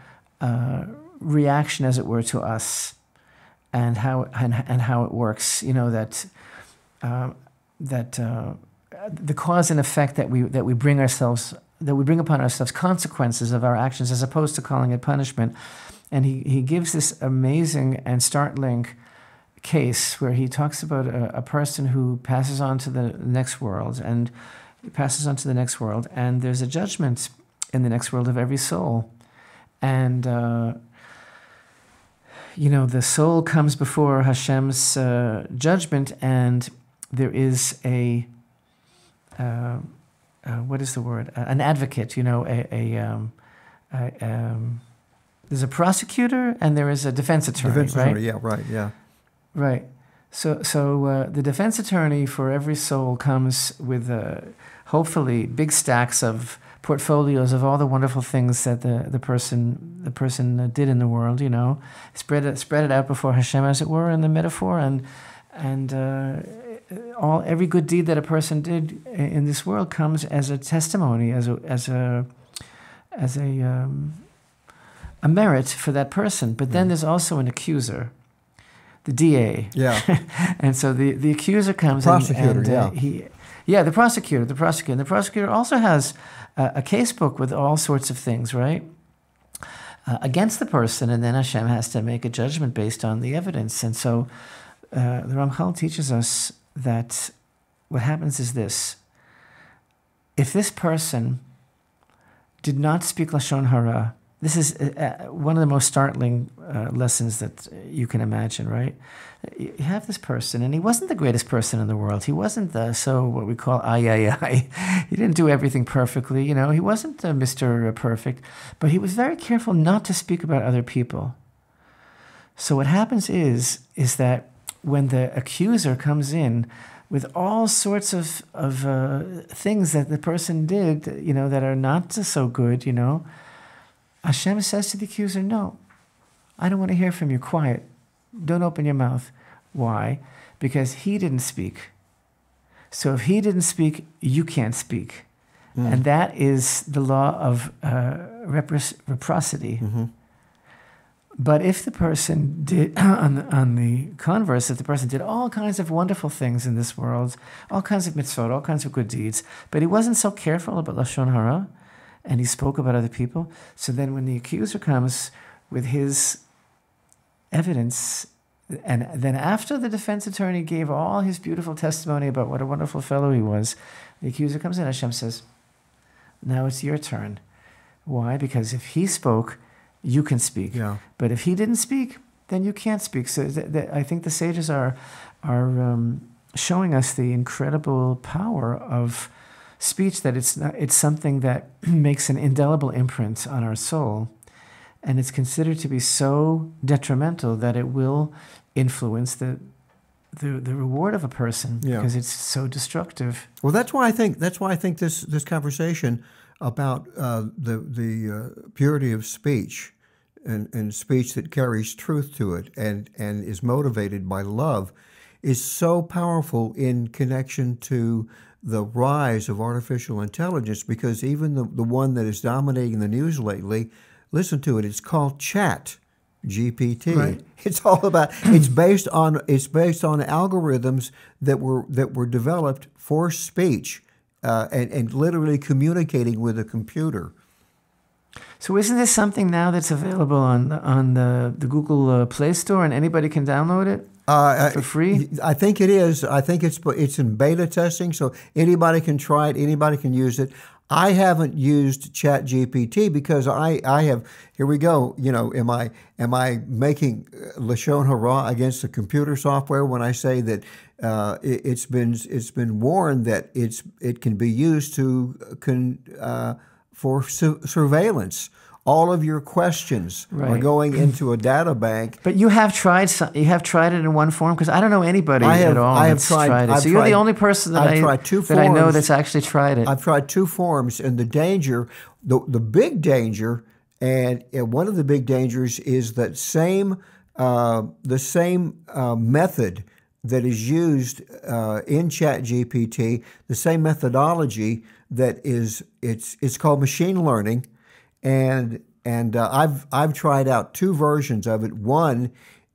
uh, reaction, as it were, to us, and how and, and how it works. You know that uh, that uh, the cause and effect that we that we bring ourselves that we bring upon ourselves consequences of our actions, as opposed to calling it punishment. And he, he gives this amazing and startling case where he talks about a, a person who passes on to the next world and passes on to the next world, and there's a judgment in the next world of every soul. And, uh, you know, the soul comes before Hashem's uh, judgment, and there is a, uh, uh, what is the word? An advocate, you know, a, a, um, um, there's a prosecutor and there is a defense attorney, Defense right? attorney, yeah, right, yeah. Right. So, so uh, the defense attorney for every soul comes with uh, hopefully big stacks of portfolios of all the wonderful things that the, the person the person uh, did in the world. You know, spread it spread it out before Hashem, as it were, in the metaphor, and and uh, all every good deed that a person did in this world comes as a testimony, as a as a as a um, a merit for that person. But then there's also an accuser, the DA. Yeah, [LAUGHS] And so the, the accuser comes and- Prosecutor, and, uh, yeah. he, yeah, the prosecutor, the prosecutor. And the prosecutor also has a, a case book with all sorts of things, right? Uh, against the person, and then Hashem has to make a judgment based on the evidence. And so uh, the Ramchal teaches us that what happens is this: if this person did not speak lashon hara, this is uh, uh, one of the most startling uh, lessons that you can imagine, right? You have this person, and he wasn't the greatest person in the world. He wasn't the so what we call ay ay ay. [LAUGHS] He didn't do everything perfectly, you know. He wasn't Mr. Perfect, but he was very careful not to speak about other people. So what happens is is that when the accuser comes in with all sorts of of uh, things that the person did, you know, that are not so good, you know, Hashem says to the accuser, "No, I don't want to hear from you. Quiet. Don't open your mouth. Why? Because he didn't speak. So if he didn't speak, you can't speak, and that is the law of uh, reciprocity." But if the person did, [CLEARS THROAT] on the, on the converse, if the person did all kinds of wonderful things in this world, all kinds of mitzvot, all kinds of good deeds, but he wasn't so careful about lashon hara, and he spoke about other people. So then, when the accuser comes with his evidence, and then after the defense attorney gave all his beautiful testimony about what a wonderful fellow he was, the accuser comes in. And Hashem says, "Now it's your turn." Why? Because if he spoke you can speak. Yeah. But if he didn't speak, then you can't speak. So th- th- I think the sages are are um, showing us the incredible power of speech. That it's not, it's something that [CLEARS THROAT] makes an indelible imprint on our soul, and it's considered to be so detrimental that it will influence the the, the reward of a person Yeah. because it's so destructive. Well, that's why I think that's why I think this this conversation about uh, the the uh, purity of speech and, and speech that carries truth to it and and is motivated by love is so powerful in connection to the rise of artificial intelligence because even the, the one that is dominating the news lately, listen to it, it's called chat. GPT. Right. [LAUGHS] It's all about. It's based on. It's based on algorithms that were that were developed for speech, uh, and and literally communicating with a computer. So isn't this something now that's available on on the, the Google uh, Play Store and anybody can download it? Uh, For free? I think it is. I think it's it's in beta testing, so anybody can try it. Anybody can use it. I haven't used Chat GPT because I, I have here we go. You know, am I am I making uh, lashon hara against the computer software when I say that uh, it, has been it's been warned that it's it can be used to con, uh, for su- surveillance. All of your questions are going into a data bank But you have tried some, you have tried it in one form because I don't know anybody have- at all I have that's tried- it. I've so you're the only person that I've I tried two that I know that's actually tried it. I've tried two forms, and the danger, the the big danger, and one of the big dangers is that same uh, the same uh, method that is used uh, in Chat GPT, the same methodology that is it's it's called machine learning, and and uh, I've I've tried out two versions of it. One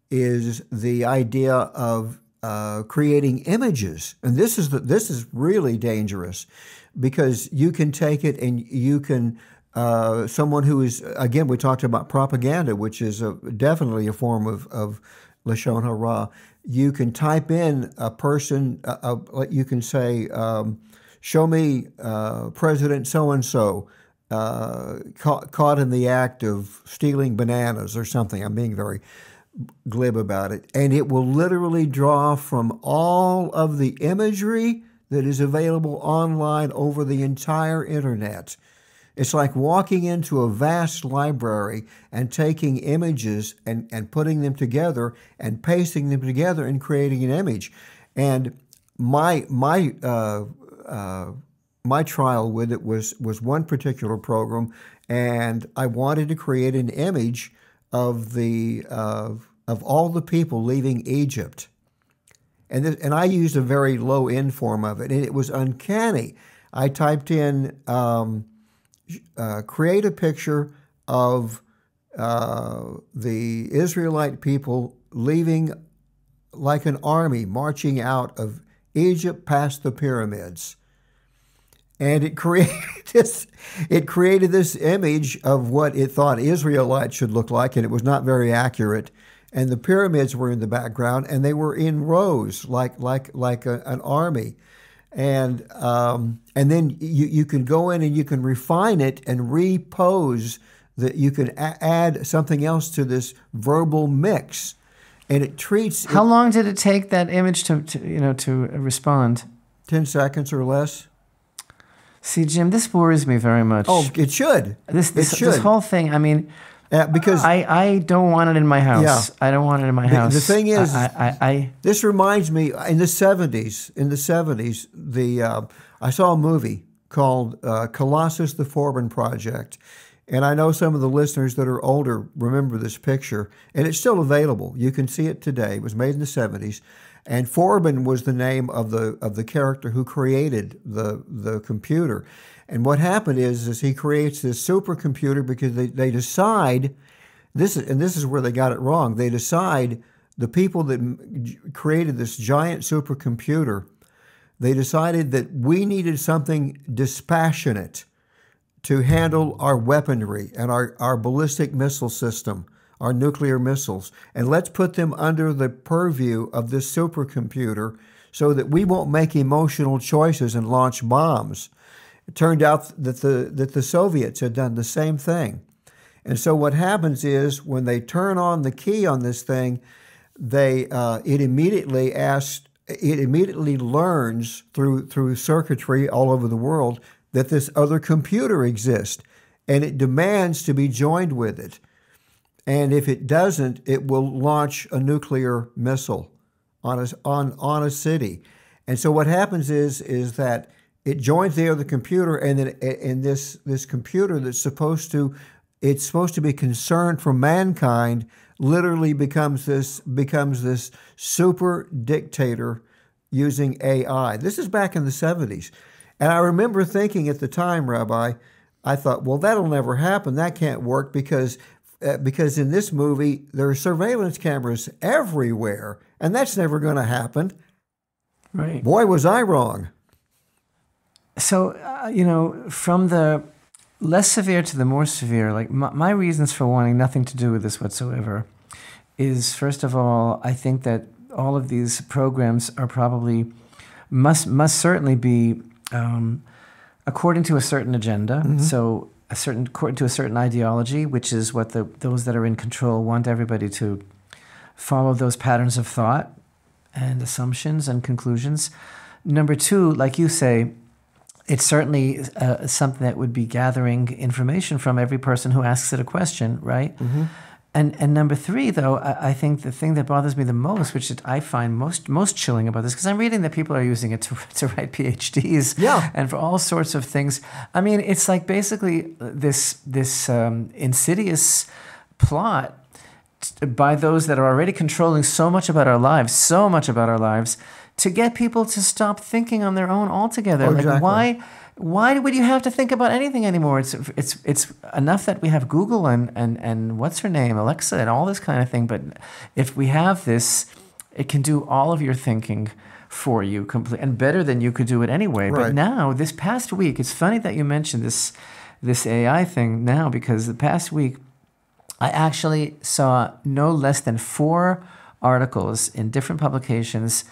is the idea of uh, creating images, and this is the, this is really dangerous because you can take it and you can uh, someone who is again we talked about propaganda, which is a, definitely a form of of lashon hara. You can type in a person. You can say, um, "Show me uh, President so and so." Uh, caught, caught in the act of stealing bananas or something. I'm being very glib about it. And it will literally draw from all of the imagery that is available online over the entire internet. It's like walking into a vast library and taking images and, and putting them together and pasting them together and creating an image. And my my uh, uh, my trial with it was was one particular program, and I wanted to create an image of the uh, of all the people leaving Egypt, and and I used a very low end form of it, and it was uncanny. I typed in um, uh, create a picture of uh, the Israelite people leaving like an army marching out of Egypt past the pyramids and it [LAUGHS] created this it created this image of what it thought Israelites should look like, and it was not very accurate. And the pyramids were in the background, and they were in rows, like like like a, an army. And um, and then you, you can go in and you can refine it and repose that you can a- add something else to this verbal mix, and it treats How long did it take that image to, to you know to respond? ten seconds or less. See, Jim, this worries me very much. Oh, it should. this this, should. this whole thing. I mean, Uh, because I, I don't want it in my house. Yeah. I don't want it in my The- house. the thing is- I, I, I This reminds me in the seventies. In the seventies, the uh, I saw a movie called uh, Colossus: The Forbin Project, and I know some of the listeners that are older remember this picture, and it's still available. You can see it today. It was made in the seventies, and Forbin was the name of the of the character who created the the computer. And what happened is, is he creates this supercomputer because they, they decide this is and this is where they got it wrong. They decide the people that created this giant supercomputer, they decided that we needed something dispassionate to handle our weaponry and our, our ballistic missile system, our nuclear missiles, and let's put them under the purview of this supercomputer so that we won't make emotional choices and launch bombs. It turned out that the that the Soviets had done the same thing. And so what happens is when they turn on the key on this thing, they uh, it immediately asks it immediately learns through through circuitry all over the world that this other computer exists and it demands to be joined with it. And if it doesn't, it will launch a nuclear missile on a, on, on a city. And so what happens is is that it joins the other computer and then and this this computer that's supposed to it's supposed to be concerned for mankind literally becomes this becomes this super dictator using AI. This is back in the 70s. And I remember thinking at the time, Rabbi, I thought, well, that'll never happen. That can't work because uh, because in this movie there are surveillance cameras everywhere, and that's never going to happen. Right. Boy, was I wrong. So, uh, you know, from the less severe to the more severe, like my, my reasons for wanting nothing to do with this whatsoever is first of all, I think that all of these programs are probably must must certainly be um, according to a certain agenda. So a certain according to a certain ideology, which is what the those that are in control want everybody to follow those patterns of thought and assumptions and conclusions. Number two, like you say, it's certainly uh, something that would be gathering information from every person who asks it a question, right? And and number three, though, I, I think the thing that bothers me the most, which I find most most chilling about this, because I'm reading that people are using it to, [LAUGHS] to write PhDs, Yeah. and for all sorts of things. I mean, it's like basically this this um, insidious plot t- by those that are already controlling so much about our lives, so much about our lives, to get people to stop thinking on their own altogether. Oh, like exactly. why why would you have to think about anything anymore? It's it's it's enough that we have Google and and and what's her name, Alexa, and all this kind of thing. But if we have this, it can do all of your thinking for you complete and better than you could do it anyway. But now, this past week, it's funny that you mentioned this this AI thing now because the past week I actually saw no less than four articles in different publications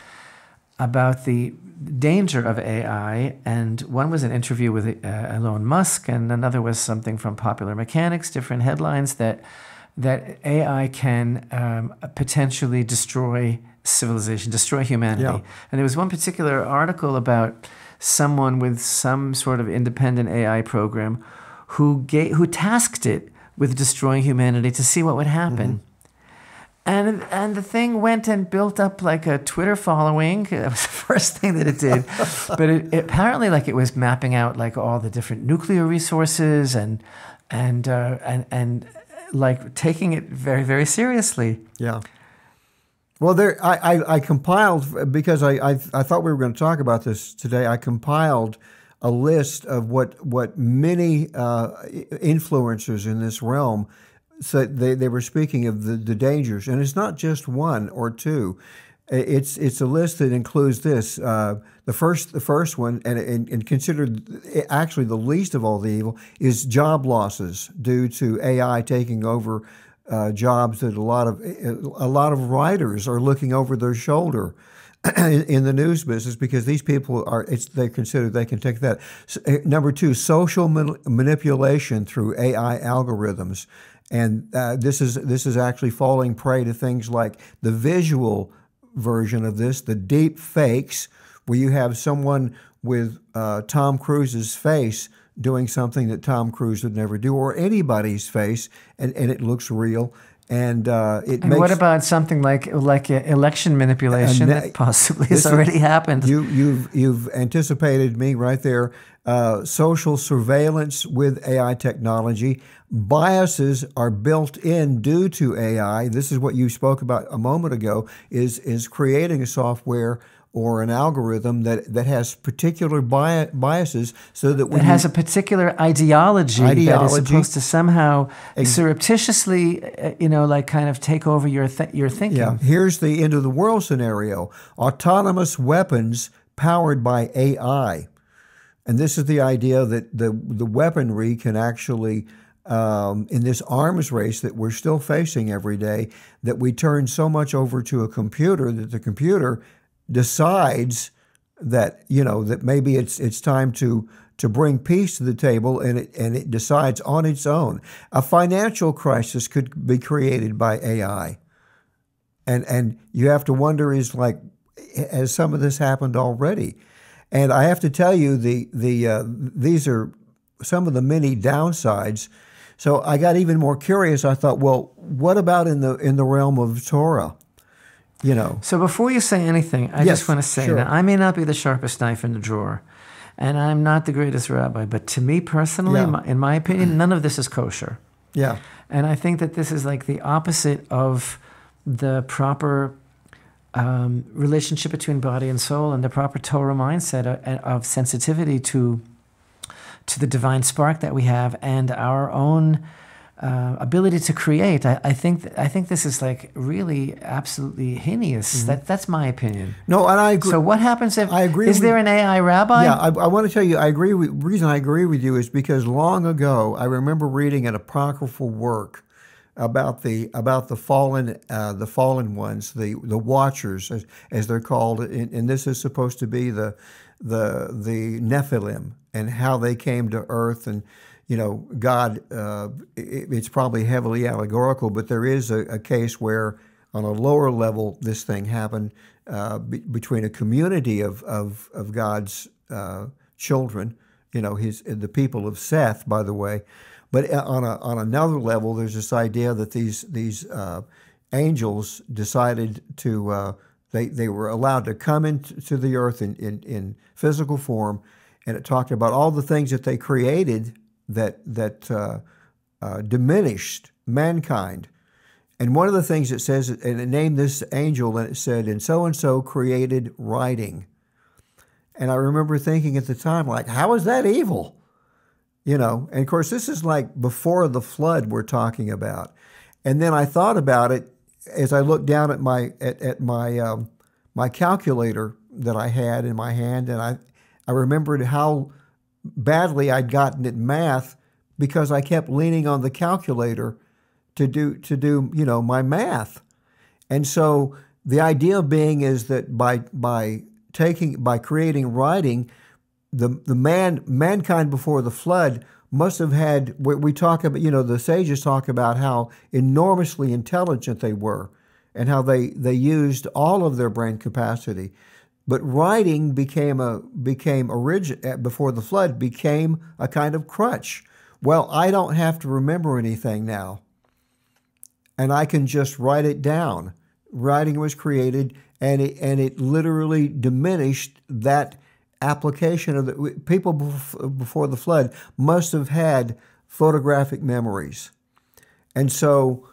about the danger of AI, and one was an interview with uh, Elon Musk, and another was something from Popular Mechanics, different headlines that that AI can um, potentially destroy civilization, destroy humanity. Yeah. And there was one particular article about someone with some sort of independent AI program who gave, who tasked it with destroying humanity to see what would happen. And and the thing went and built up like a Twitter following. [LAUGHS] That was the first thing that it did. [LAUGHS] but it, it apparently like it was mapping out like all the different nuclear resources and and uh, and and like taking it very very seriously. Yeah. Well, there I, I, I compiled because I, I I thought we were going to talk about this today. I compiled a list of what what many uh, influencers in this realm said they, they were speaking of the, the dangers, and it's not just one or two. It's it's a list that includes this. Uh, the first the first one, and, and and considered actually the least of all the evil, is job losses due to AI taking over uh, jobs that a lot of a lot of writers are looking over their shoulder in, the news business because these people are they consider they can take that. S- uh, Number two, social man- manipulation through AI algorithms, and uh, this is this is actually falling prey to things like the visual version of this, the deep fakes, where you have someone with uh, Tom Cruise's face doing something that Tom Cruise would never do, or anybody's face, and, and it looks real. And uh, it And makes what about something like like uh, election manipulation And that, possibly has is- already happened? you you've you've anticipated me right there. Uh, social surveillance with AI technology. Biases are built in due to AI. This is what you spoke about a moment ago. Is is creating a software or an algorithm that, that has particular bi- biases so that when It has a particular ideology, that is Ideology. supposed to somehow surreptitiously, uh, you know, like kind of take over your th- your thinking. Yeah, here's the end of the world scenario autonomous weapons powered by AI. And this is the idea that the, the weaponry can actually, um, in this arms race that we're still facing every day, that we turn so much over to a computer that the computer decides that you know that maybe it's it's time to to bring peace to the table and it and it decides on its own. A financial crisis could be created by AI and and you have to wonder is like has some of this happened already? And i have to tell you the the uh, these are some of the many downsides. So i got even more curious. I thought well what about in the in the realm of torah you know So before you say anything, I Yes, just want to say sure. that I may not be the sharpest knife in the drawer, and I'm not the greatest rabbi, but to me personally, Yeah. my, in my opinion, none of this is kosher. [CLEARS THROAT] yeah And I think that this is like the opposite of the proper um, relationship between body and soul and the proper Torah mindset of, of sensitivity to to the divine spark that we have and our own uh, ability to create. I, I think th- I think this is like really absolutely heinous. That that's my opinion. no and i agree So what happens if I agree Is with- there an AI rabbi? Yeah, I, I want to tell you, I agree with. Reason I agree with you is because long ago, I remember reading an apocryphal work about the about the fallen uh, the fallen ones, the the Watchers, as, as they're called, and, and this is supposed to be the the the Nephilim and how they came to Earth and. You know, God. Uh, it, it's probably heavily allegorical, but there is a, a case where, on a lower level, this thing happened uh, be, between a community of of, of God's uh, children. You know, his the people of Seth, by the way. But uh, on a on another level, there's this idea that these these uh, angels decided to uh, they they were allowed to come into the earth in, in in physical form, and it talked about all the things that they created that that uh, uh, diminished mankind. And one of the things it says, and it named this angel, and it said, and so and so created writing. And I remember thinking at the time, like, how is that evil? You know, and of course, this is like before the flood we're talking about. And then I thought about it as I looked down at my at, at my um, my calculator that I had in my hand, and I I remembered how badly I'd gotten at math because I kept leaning on the calculator to do to do you know my math, and so the idea being is that by by taking by creating writing, the the man mankind before the flood must have had we, talk about you know the sages talk about how enormously intelligent they were and how they they used all of their brain capacity but writing became a became origin uh, before the flood became a kind of crutch. Well i don't have to remember anything now. And i can just write it down. Writing was created and it and it literally diminished that application of the people before the flood must have had photographic memories. And so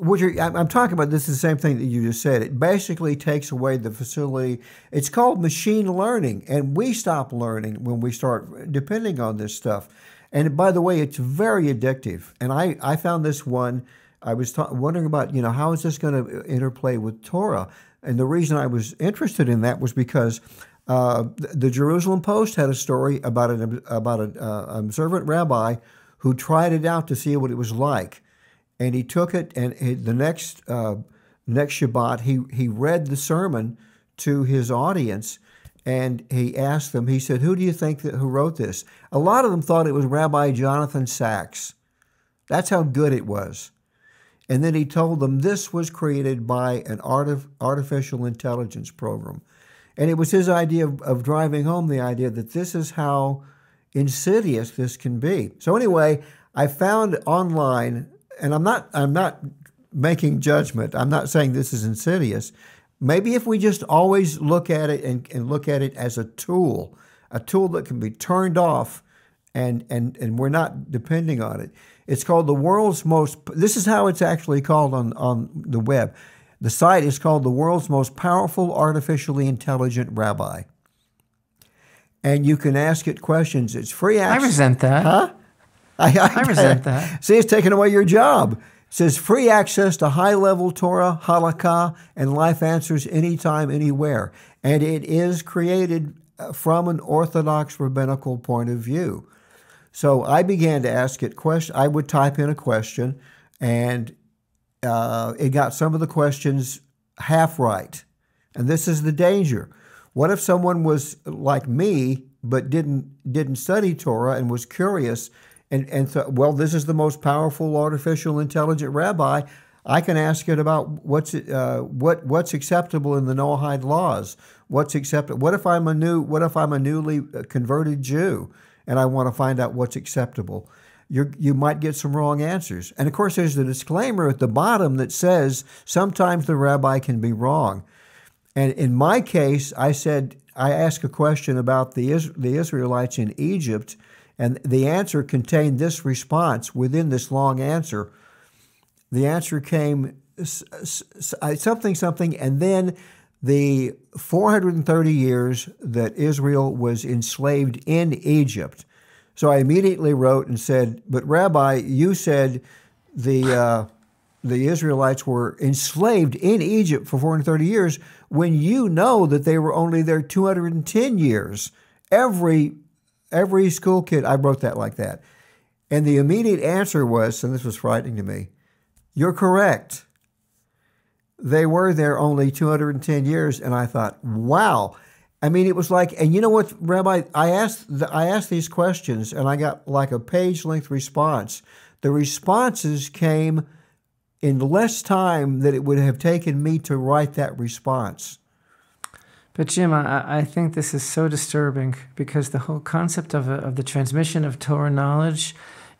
what you're, I'm talking about this is the same thing that you just said. It basically takes away the facility. It's called machine learning, and we stop learning when we start depending on this stuff. And by the way, it's very addictive. And I, I found this one. I was ta- wondering about, you know, how is this going to interplay with Torah? And the reason I was interested in that was because uh, the, the Jerusalem Post had a story about an about an uh, observant rabbi who tried it out to see what it was like and he took it and he, the next uh, next Shabbat he he read the sermon to his audience and he asked them he said who do you think that who wrote this? A lot of them thought it was Rabbi Jonathan Sacks that's how good it was. And then he told them this was created by an artif- artificial intelligence program. And it was his idea of, of driving home the idea that this is how insidious this can be. So anyway I found online and I'm not I'm not making judgment. I'm not saying this is insidious. Maybe if we just always look at it and, and look at it as a tool, a tool that can be turned off and, and, and we're not depending on it. It's called the world's most this is how it's actually called on, on the web. The site is called the world's most powerful artificially intelligent rabbi. And you can ask it questions. It's free access. I resent that. Huh? I, I resent that. See, it's taking away your job. It says free access to high level Torah, halakha, and life answers anytime, anywhere. And it is created uh, from an Orthodox rabbinical point of view. So I began to ask it questions. I would type in a question, and uh, it got some of the questions half right. And this is the danger. What if someone was like me but didn't didn't study Torah and was curious and and thought, well, this is the most powerful artificial intelligent rabbi. I can ask it about what's uh, what what's acceptable in the Noahide laws. What's acceptable? What if I'm a new What if I'm a newly converted Jew and I want to find out what's acceptable? you you might get some wrong answers. And of course, there's the disclaimer at the bottom that says sometimes the rabbi can be wrong. And in my case, I said I asked a question about the the Israelites in Egypt, and the answer contained this response within this long answer. The answer came something something, and then the 430 years that Israel was enslaved in Egypt. So I immediately wrote and said, "But Rabbi, you said the." Uh, the Israelites were enslaved in Egypt for 430 years when you know that they were only there 210 years. Every every school kid, I wrote that like that. And the immediate answer was, and this was frightening to me, you're correct. They were there only 210 years, and I thought, wow. I mean, it was like, and you know what, Rabbi? I asked, I asked these questions, and I got like a page length response. The responses came in less time than it would have taken me to write that response. But Jim, I, I think this is so disturbing because the whole concept of, a, of the transmission of Torah knowledge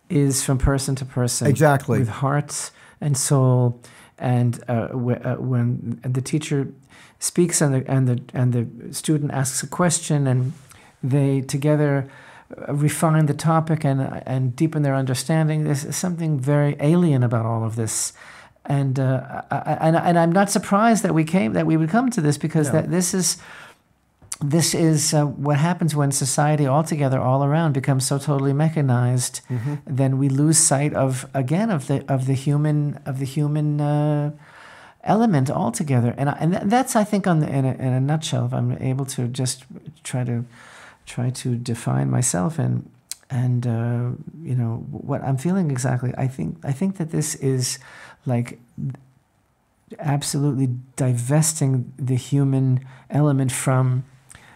is from person to person. Exactly. With heart and soul. And uh, w- uh, when the teacher speaks and the, and, the, and the student asks a question and they together uh, refine the topic and, and deepen their understanding, there's something very alien about all of this and uh, I, and and I'm not surprised that we came that we would come to this because yeah. that this is this is uh, what happens when society altogether all around becomes so totally mechanized mm-hmm. then we lose sight of again of the of the human of the human uh, element altogether and I, and that's I think on the, in, a, in a nutshell if I'm able to just try to try to define myself and and uh, you know what I'm feeling exactly I think I think that this is like absolutely divesting the human element from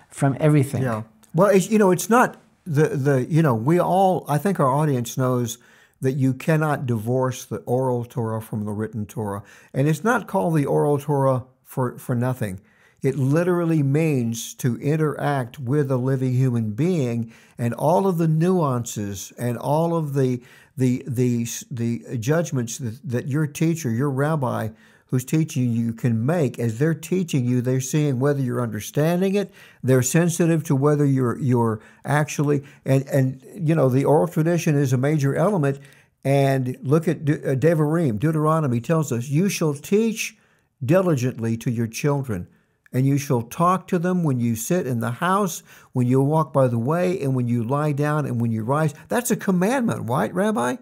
from everything. Yeah. Well, it's, you know, it's not the the you know we all I think our audience knows that you cannot divorce the oral Torah from the written Torah, and it's not called the oral Torah for for nothing. It literally means to interact with a living human being, and all of the nuances and all of the the the the judgments that, that your teacher, your rabbi, who's teaching you can make. As they're teaching you they're seeing whether you're understanding it they're sensitive to whether you're you're actually and and you know the oral tradition is a major element. And look at De- uh, Devarim Deuteronomy tells us you shall teach diligently to your children and you shall talk to them when you sit in the house, when you walk by the way, and when you lie down and when you rise. That's a commandment, right, Rabbi?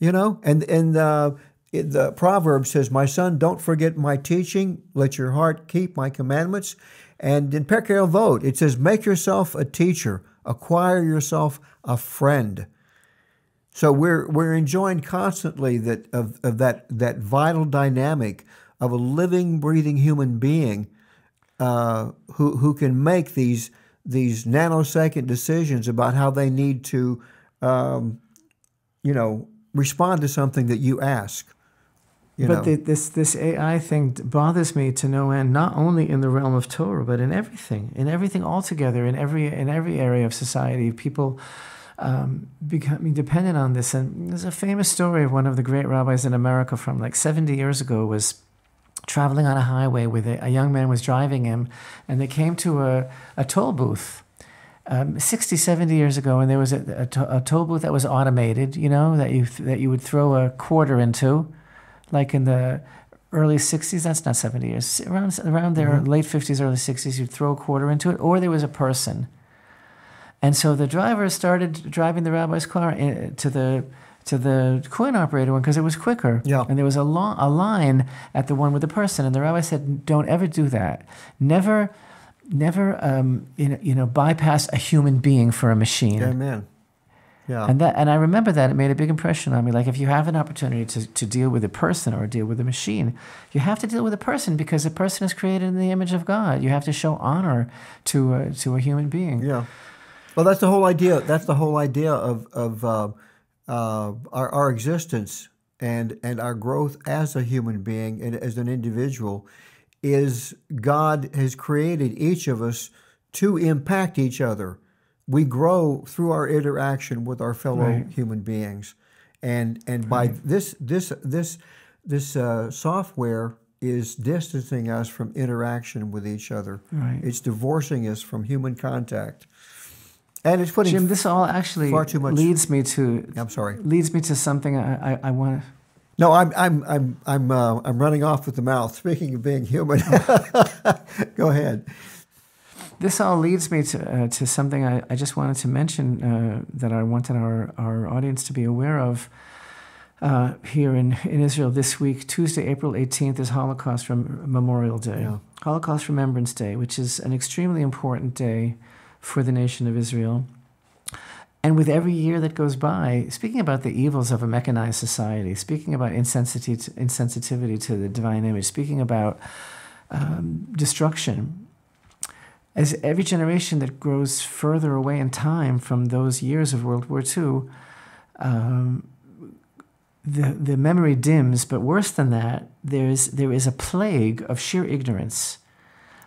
You know, and and uh, the proverb says, "My son, don't forget my teaching. Let your heart keep my commandments." And in Pirkei Avot, it says, "Make yourself a teacher, acquire yourself a friend." So we're we're enjoying constantly that of, of that that vital dynamic of a living, breathing human being uh, who who can make these these nanosecond decisions about how they need to, um, you know, respond to something that you ask. You but the, this this AI thing bothers me to no end. Not only in the realm of Torah, but in everything, in everything altogether, in every in every area of society, people um, becoming dependent on this. And there's a famous story of one of the great rabbis in America from like 70 years ago was traveling on a highway with a, a young man was driving him, and they came to a, a toll booth. Um, 60, 70 years ago, and there was a, a, a, toll booth that was automated, you know, that you that you would throw a quarter into, like in the early 60s. That's not 70 years. Around around there, late 50s, early 60s, you'd throw a quarter into it, or there was a person. And so the driver started driving the rabbi's car in, to the to the coin operator one because it was quicker. Yeah. And there was a, lo- a line at the one with the person, and the rabbi said, "Don't ever do that. Never, never, um, you know, you know, bypass a human being for a machine." Amen. Yeah. And that, and I remember that it made a big impression on me. Like if you have an opportunity to, to deal with a person or deal with a machine, you have to deal with a person because a person is created in the image of God. You have to show honor to a, to a human being. Yeah. Well, that's the whole idea. That's the whole idea of of uh, uh, our our existence and and our growth as a human being and as an individual is God has created each of us to impact each other. We grow through our interaction with our fellow Right. human beings, and and by this this this this uh, software is distancing us from interaction with each other. Right. It's divorcing us from human contact, and it's putting. Jim, this all actually far too much- leads me to I'm sorry. leads me to something I, I, I want. To. No, I'm I'm I'm I'm uh, I'm running off with the mouth. Speaking of being human, [LAUGHS] go ahead. This all leads me to uh, to something I, I just wanted to mention uh, that I wanted our, our audience to be aware of. Uh, here in, in Israel this week, Tuesday, April 18th, is Holocaust Rem- Memorial Day, Yeah. Holocaust Remembrance Day, which is an extremely important day for the nation of Israel. And with every year that goes by, speaking about the evils of a mechanized society, speaking about insensitivity, to the divine image, speaking about um, destruction, as every generation that grows further away in time from those years of World War II, um, the, the memory dims, but worse than that, there's, there is a plague of sheer ignorance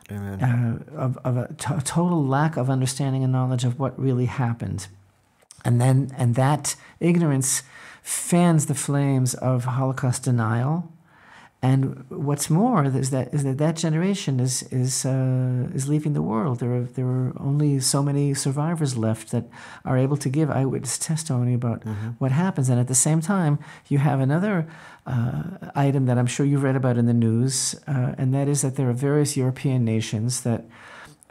Amen. uh, of, of a total lack of understanding and knowledge of what really happened. And then, and that ignorance fans the flames of Holocaust denial. And what's more is that is that that generation is is uh, is leaving the world. There are there are only so many survivors left that are able to give eyewitness testimony about what happens. And at the same time, you have another uh, item that I'm sure you've read about in the news, uh, and that is that there are various European nations that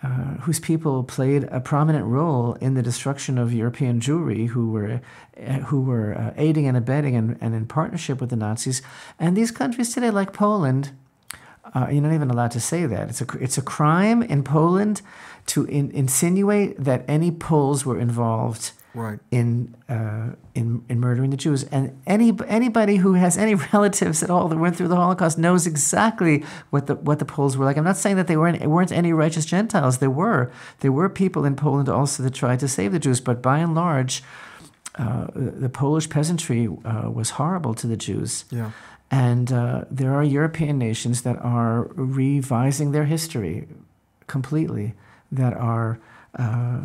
uh, whose people played a prominent role in the destruction of European Jewry, who were uh, who were uh, aiding and abetting and, and in partnership with the Nazis. And these countries today, like Poland, uh, you're not even allowed to say that. It's a it's a crime in Poland to in, insinuate that any Poles were involved Right. in uh, in in murdering the Jews. And any anybody who has any [LAUGHS] relatives at all that went through the Holocaust knows exactly what the what the Poles were like. I'm not saying that they weren't weren't any righteous Gentiles. There were there were people in Poland also that tried to save the Jews, but by and large, uh, the Polish peasantry uh, was horrible to the Jews. Yeah. And uh, there are European nations that are revising their history completely, that are uh,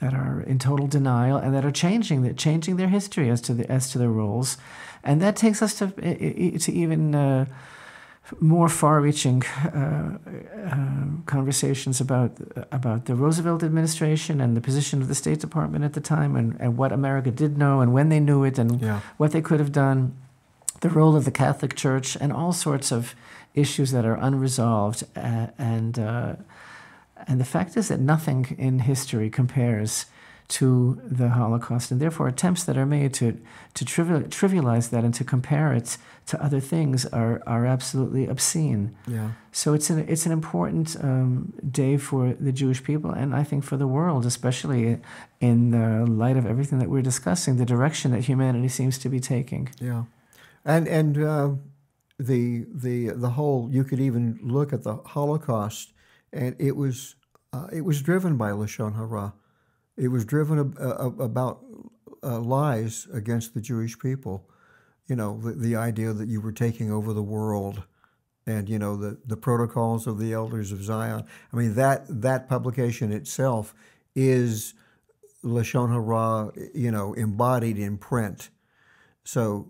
that are in total denial and that are changing that changing their history as to the as to their roles, and that takes us to to even. Uh, more far-reaching uh, uh, conversations about about the Roosevelt administration and the position of the State Department at the time, and, and what America did know and when they knew it, and Yeah. what they could have done, the role of the Catholic Church, and all sorts of issues that are unresolved. Uh, and uh, and the fact is that nothing in history compares to the Holocaust, and therefore attempts that are made to to trivialize that and to compare it to other things are are absolutely obscene. Yeah. So it's an it's an important um, day for the Jewish people, and I think for the world, especially in the light of everything that we're discussing, the direction that humanity seems to be taking. Yeah, and and uh, the the the whole you could even look at the Holocaust, and it was uh, it was driven by lashon hara. It was driven ab- uh, about uh, lies against the Jewish people. You know, the, the idea that you were taking over the world, and you know the the protocols of the elders of Zion. I mean that that publication itself is lashon hara. You know, embodied in print. So,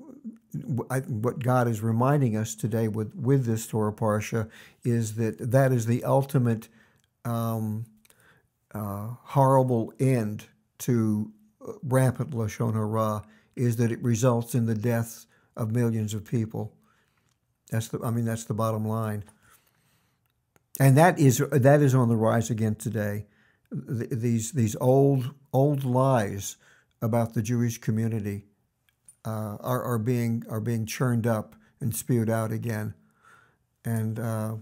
I, what God is reminding us today with, with this Torah Parsha is that that is the ultimate um, uh, horrible end to uh, rampant Lashon Hara, is that it results in the deaths of millions of people. That's the. I mean, that's the bottom line. And that is that is on the rise again today. Th- these these old old lies about the Jewish community uh, are are being are being churned up and spewed out again, and uh,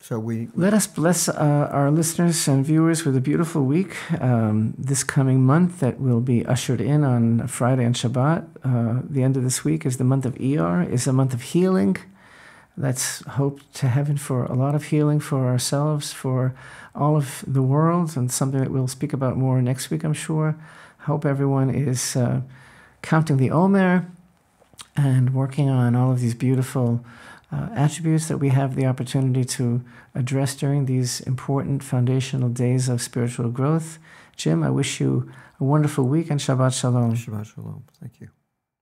so we Let us bless uh, our listeners and viewers with a beautiful week um, this coming month that will be ushered in on Friday and Shabbat. Uh, the end of this week is the month of Iyar, is a month of healing. Let's hope to heaven for a lot of healing for ourselves, for all of the world, and something that we'll speak about more next week, I'm sure. Hope everyone is uh, counting the Omer and working on all of these beautiful uh, attributes that we have the opportunity to address during these important foundational days of spiritual growth. Jim, I wish you a wonderful week and Shabbat Shalom. Shabbat Shalom. Thank you.